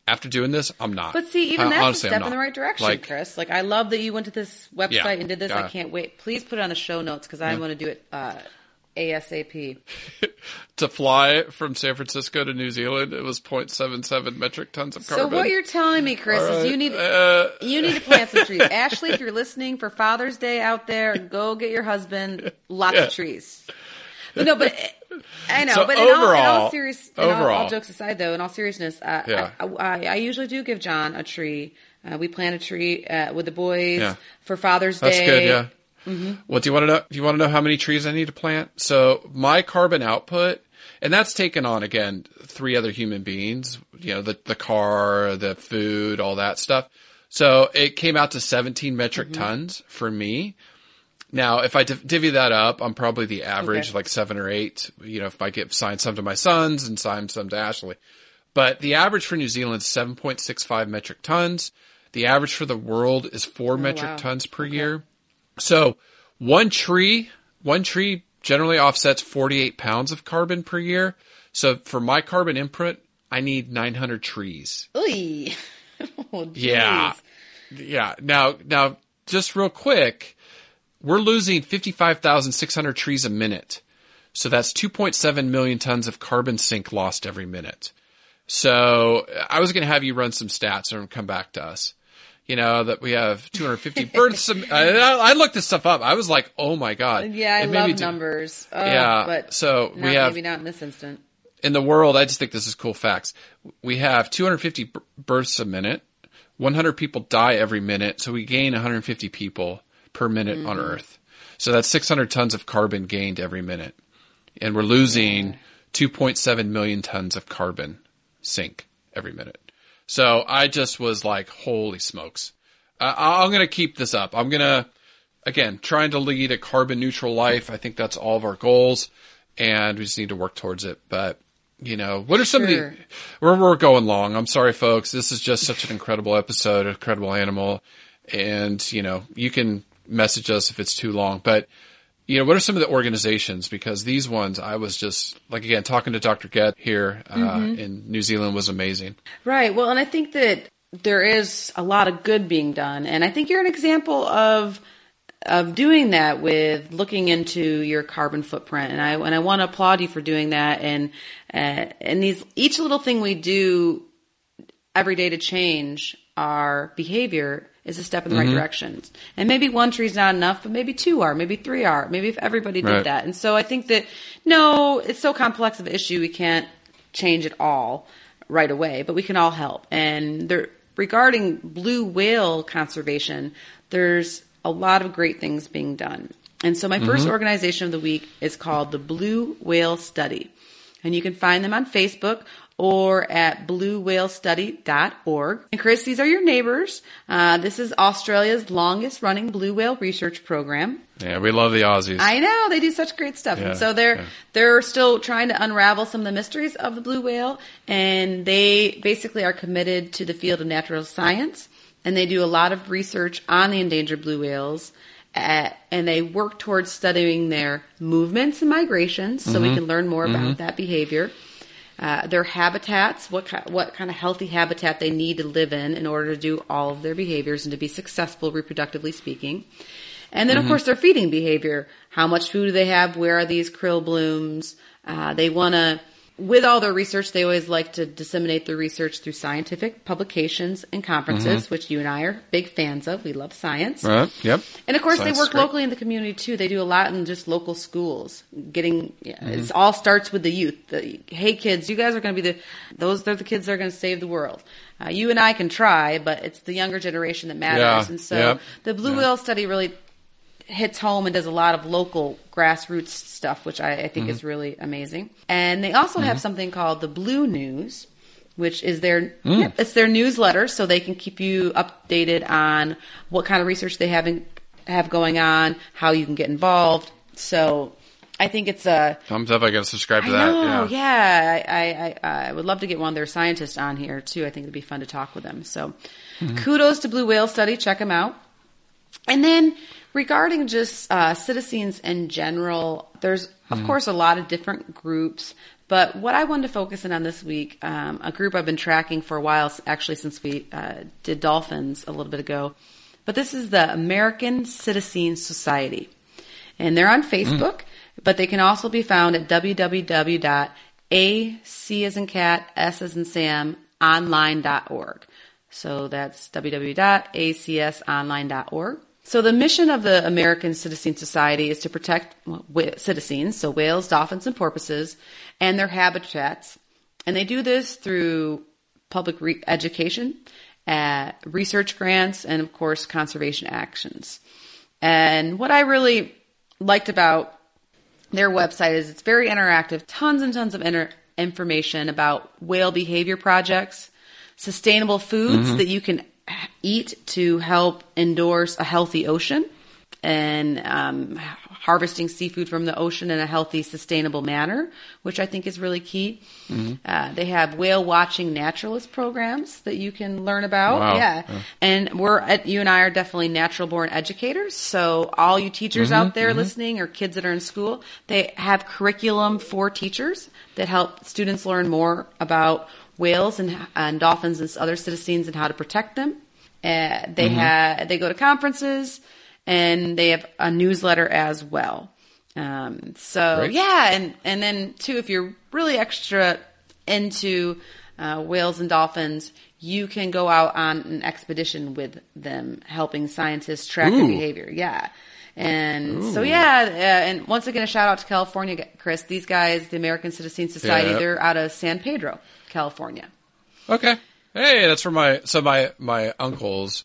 After doing this, I'm not. But see, even I- that's honestly, a step in the right direction, Like, Chris. Like, I love that you went to this website Yeah. and did this. I can't wait. Please put it on the show notes because I want to do it uh, ASAP. to fly from San Francisco to New Zealand, it was 0.77 metric tons of carbon. So what you're telling me, Chris, is you need Uh, you need to plant some trees. Ashley, if you're listening for Father's Day out there, go get your husband lots Yeah. of trees. No, but I know. So but in all, in all serious, in all, all overall. jokes aside, though, in all seriousness, uh, Yeah. I, I, I usually do give John a tree. Uh, we plant a tree uh, with the boys Yeah. for Father's That's Day. good, yeah. Well, do you want to know? Do you want to know how many trees I need to plant? So my carbon output, and that's taken on again three other human beings. You know, the the car, the food, all that stuff. So it came out to 17 metric tons for me. Now, if I div- divvy that up, I'm probably the average, Okay. like seven or eight. You know, if I get sign some to my sons and sign some to Ashley. But the average for New Zealand is 7.65 metric tons. The average for the world is four oh, metric wow. tons per year. So one tree, one tree generally offsets 48 pounds of carbon per year. So for my carbon input, I need 900 trees. Oy. Oh, Yeah. Yeah. Now, now, just real quick, we're losing 55,600 trees a minute. So that's 2.7 million tons of carbon sink lost every minute. So I was going to have you run some stats and come back to us. You know, that we have 250 births. a- I, I looked this stuff up. I was like, oh my God. Uh, yeah, I love numbers. Oh, Yeah, but so we not, have- maybe not in this instant. in the world, I just think this is cool facts. We have 250 b- births a minute. 100 people die every minute, so we gain 150 people per minute on Earth. So that's 600 tons of carbon gained every minute. And we're losing 2.7 million tons of carbon sink every minute. So I just was like, holy smokes. Uh, I'm going to keep this up. I'm going to, again, trying to lead a carbon neutral life. I think that's all of our goals and we just need to work towards it. But, you know, what are some of the, we're, we're going long. I'm sorry, folks. This is just such an incredible episode, incredible animal. And, you know, you can message us if it's too long, but, you know, what are some of the organizations? Because these ones, I was just like again talking to Dr. Goetz here uh, Mm-hmm. in New Zealand was amazing. Right. Well, and I think that there is a lot of good being done, and I think you're an example of of doing that with looking into your carbon footprint. And I and I want to applaud you for doing that. And uh, and these each little thing we do every day to change our behavior is a step in the right mm-hmm. direction. And maybe one tree is not enough, but maybe two are, maybe three are, maybe if everybody did Right. that. And so I think that no, it's so complex of an issue we can't change it all right away, but we can all help. And there regarding blue whale conservation, there's a lot of great things being done. And so my first mm-hmm. organization of the week is called the Blue Whale Study. And you can find them on Facebook or at bluewhalestudy.org. And Chris, these are your neighbors. Uh, this is Australia's longest running blue whale research program. Yeah, we love the Aussies. I know they do such great stuff, Yeah, and so they're yeah. they're still trying to unravel some of the mysteries of the blue whale, and they basically are committed to the field of natural science, and they do a lot of research on the endangered blue whales, uh, and they work towards studying their movements and migrations, so Mm-hmm. we can learn more about that behavior. Uh, their habitats, what ki- what kind of healthy habitat they need to live in in order to do all of their behaviors and to be successful reproductively speaking. And then, of course, their feeding behavior. How much food do they have? Where are these krill blooms? Uh, they want to, with all their research, they always like to disseminate their research through scientific publications and conferences, which you and I are big fans of. We love science. Right? Yep. And of course, Science they work locally in the community too. They do a lot in just local schools. Getting, yeah, Mm-hmm. it all starts with the youth. The, hey, kids, you guys are going to be the those. They're the kids that are going to save the world. Uh, you and I can try, but it's the younger generation that matters. Yeah, And so yep, the Blue yeah. Whale study really hits home and does a lot of local grassroots stuff, which I, I think is Mm-hmm. really amazing. And they also have mm-hmm. something called the Blue News, which is their mm. yeah, it's their newsletter, so they can keep you updated on what kind of research they have in, have going on, how you can get involved. So I think it's a Thumbs up. I got to subscribe to I that. know, yeah. yeah. I, I, I would love to get one of their scientists on here too. I think it'd be fun to talk with them. So, mm-hmm. kudos to Blue Whale Study. Check them out. And then regarding just uh, citizens in general, there's of course a lot of different groups. But what I wanted to focus in on this week, um, a group I've been tracking for a while, actually since we uh, did dolphins a little bit ago. But this is the American Cetacean Society and they're on Facebook. But they can also be found at www.ac as in cat, s as in Sam, online.org. So that's www.acsonline.org. So the mission of the American Cetacean Society is to protect wh- cetaceans, so whales, dolphins, and porpoises, and their habitats. And they do this through public re- education, uh, research grants, and of course, conservation actions. And what I really liked about their website is it's very interactive, tons and tons of inter- information about whale behavior projects, sustainable foods that you can eat to help endorse a healthy ocean and um, harvesting seafood from the ocean in a healthy, sustainable manner, which I think is really key. Uh, they have whale watching naturalist programs that you can learn about. Wow. Yeah. And we're at, you and I are definitely natural born educators. So all you teachers out there listening or kids that are in school, they have curriculum for teachers that help students learn more about whales and, and dolphins and other cetaceans and how to protect them. Uh, they have they go to conferences and they have a newsletter as well. Um, so Great. yeah, and and then too, if you're really extra into uh, whales and dolphins, you can go out on an expedition with them, helping scientists track their behavior. Yeah. And so, yeah, uh, and once again, a shout out to California, Chris. These guys, the American Cetacean Society, Yeah. they're out of San Pedro, California. Okay. Hey, that's for my so my my uncles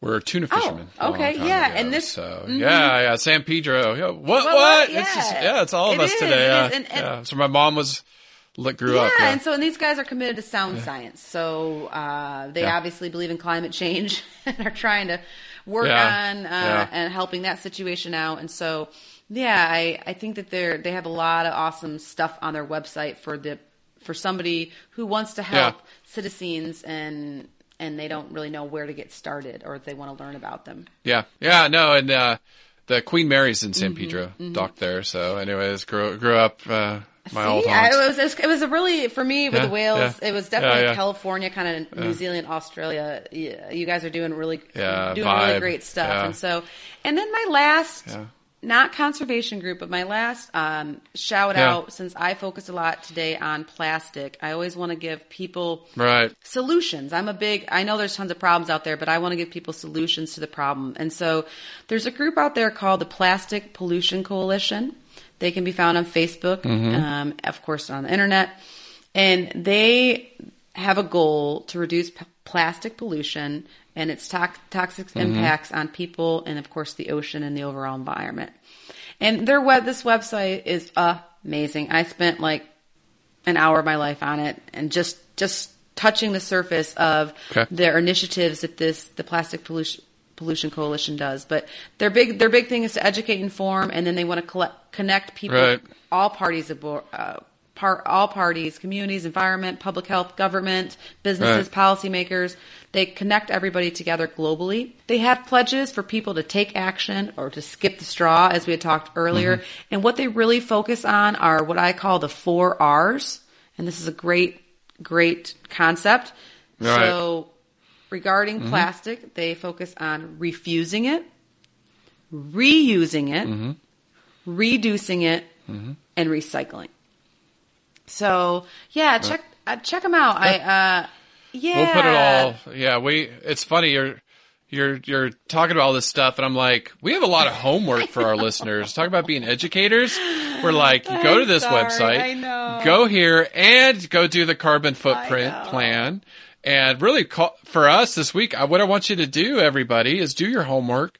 were tuna fishermen. Oh, okay, yeah, ago. and this- so mhm. yeah, yeah, San Pedro. Yeah, what? Well, what? what? It's just Yeah. yeah, it's all of It us is, today. Yeah. and- and- yeah. So my mom was grew yeah, up. Yeah, and so and these guys are committed to sound science. So uh, they Yeah. obviously believe in climate change and are trying to work Yeah, on uh, yeah. and helping that situation out. And so, yeah, I, I think that they're they have a lot of awesome stuff on their website for the for somebody who wants to help Yeah. cetaceans and and they don't really know where to get started or if they want to learn about them. yeah, yeah. No, and uh, the Queen Mary's in Mm-hmm, San Pedro, docked there. So, anyways, grew grew up. Uh, my old See, haunts. it was it was- it was a really for me with Yeah, the whales. yeah. It was definitely Yeah. California, kind of New Zealand, Australia. You guys are doing really doing really great stuff. And so, and then my last. Not conservation group, but my last um, shout Yeah. out since I focus a lot today on plastic. I always want to give people right. solutions. I'm a big, I know there's tons of problems out there, but I want to give people solutions to the problem. And so there's a group out there called the Plastic Pollution Coalition. They can be found on Facebook, um, of course, on the internet. And they have a goal to reduce p- plastic pollution and its tox- toxic impacts on people and, of course, the ocean and the overall environment. And their web, this website is amazing. I spent like an hour of my life on it and just just touching the surface of Okay. their initiatives that this the plastic pollution pollution coalition does but their big their big thing is to educate and inform and then they want to collect, connect people Right. all parties aboard uh, part all parties communities environment public health government businesses Right. policymakers they connect everybody together globally they have pledges for people to take action or to skip the straw as we had talked earlier Mm-hmm. and what they really focus on are what i call the four r's and this is a great great concept Right. so regarding Mm-hmm. plastic they focus on refusing it reusing it Mm-hmm. reducing it and recycling so yeah check uh, check them out i uh yeah We'll put it all. Yeah, we. It's funny. You're you're you're talking about all this stuff, and I'm like, we have a lot of homework for our listeners. Talk about being educators. We're like, you go to this sorry, website, I know. go here, and go do the carbon footprint plan. And really, call, for us this week, what I want you to do, everybody, is do your homework.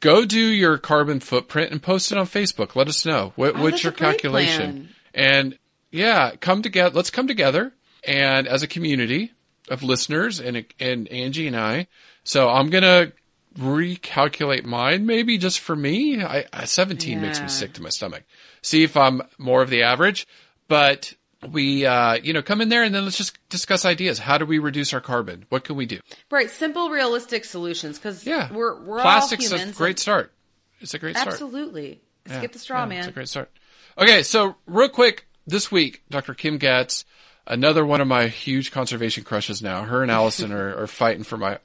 Go do your carbon footprint and post it on Facebook. Let us know what, Oh, what's your calculation. plan. And yeah, come together. Let's come together and as a community of listeners and and Angie and I. So I'm gonna recalculate mine, maybe just for me. I, I 17 makes me sick to my stomach. See if I'm more of the average, but we, uh, you know, come in there and then let's just discuss ideas. How do we reduce our carbon? What can we do? right simple realistic solutions because Yeah, we're we're plastics all a humans great and- start. It's a great start. absolutely Yeah, skip the straw yeah, man It's a great start. Okay, so real quick, this week, Dr. Kim Goetz, another one of my huge conservation crushes now. Her and Allison are, are fighting for my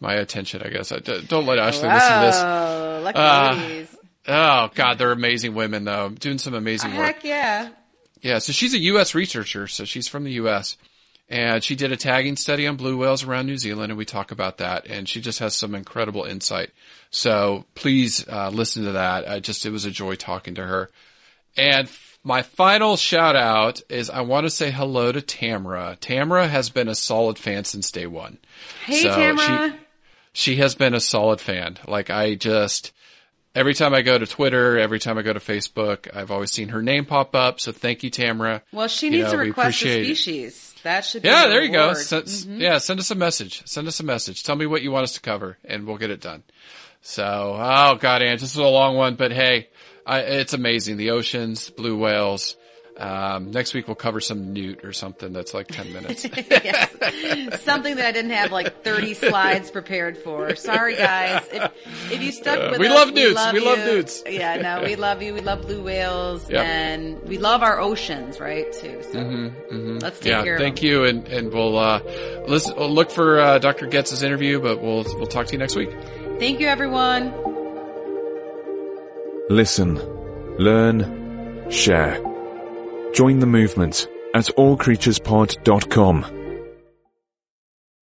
my attention, I guess. I, don't let Ashley listen to this. Oh, lucky Uh, ladies. Oh God, they're amazing women though, doing some amazing work. Heck yeah. Yeah, so she's a U.S. researcher, so she's from the U.S. And she did a tagging study on blue whales around New Zealand, and we talk about that. And she just has some incredible insight. So please uh, listen to that. I just it was a joy talking to her. And my final shout out is I want to say hello to Tamara. Tamara has been a solid fan since day one. Hey, So Tamara. She, she has been a solid fan. Like I just every time I go to Twitter, every time I go to Facebook, I've always seen her name pop up. So thank you, Tamara. well, she You needs know, to request a appreciate it. species. That should be Yeah, the there you go. reward. Send, mm-hmm. Yeah, send us a message. Send us a message. Tell me what you want us to cover, and we'll get it done. So, oh god, Ange, this is a long one, but hey, I, it's amazing. The oceans, blue whales. Um, next week we'll cover some newt or something that's like ten minutes. yes. Something that I didn't have like 30 slides prepared for. Sorry, guys. If, if you stuck Uh, with we us, love we newts. love We love newts. Yeah, no, we love you. We love blue whales, Yep. and we love our oceans, right? Too. So let's take yeah, care of thank you, and and we'll uh, listen. we'll look for uh, Dr. Goetz's interview, but we'll we'll talk to you next week. Thank you, everyone. Listen, learn, share. Join the movement at allcreaturespod.com.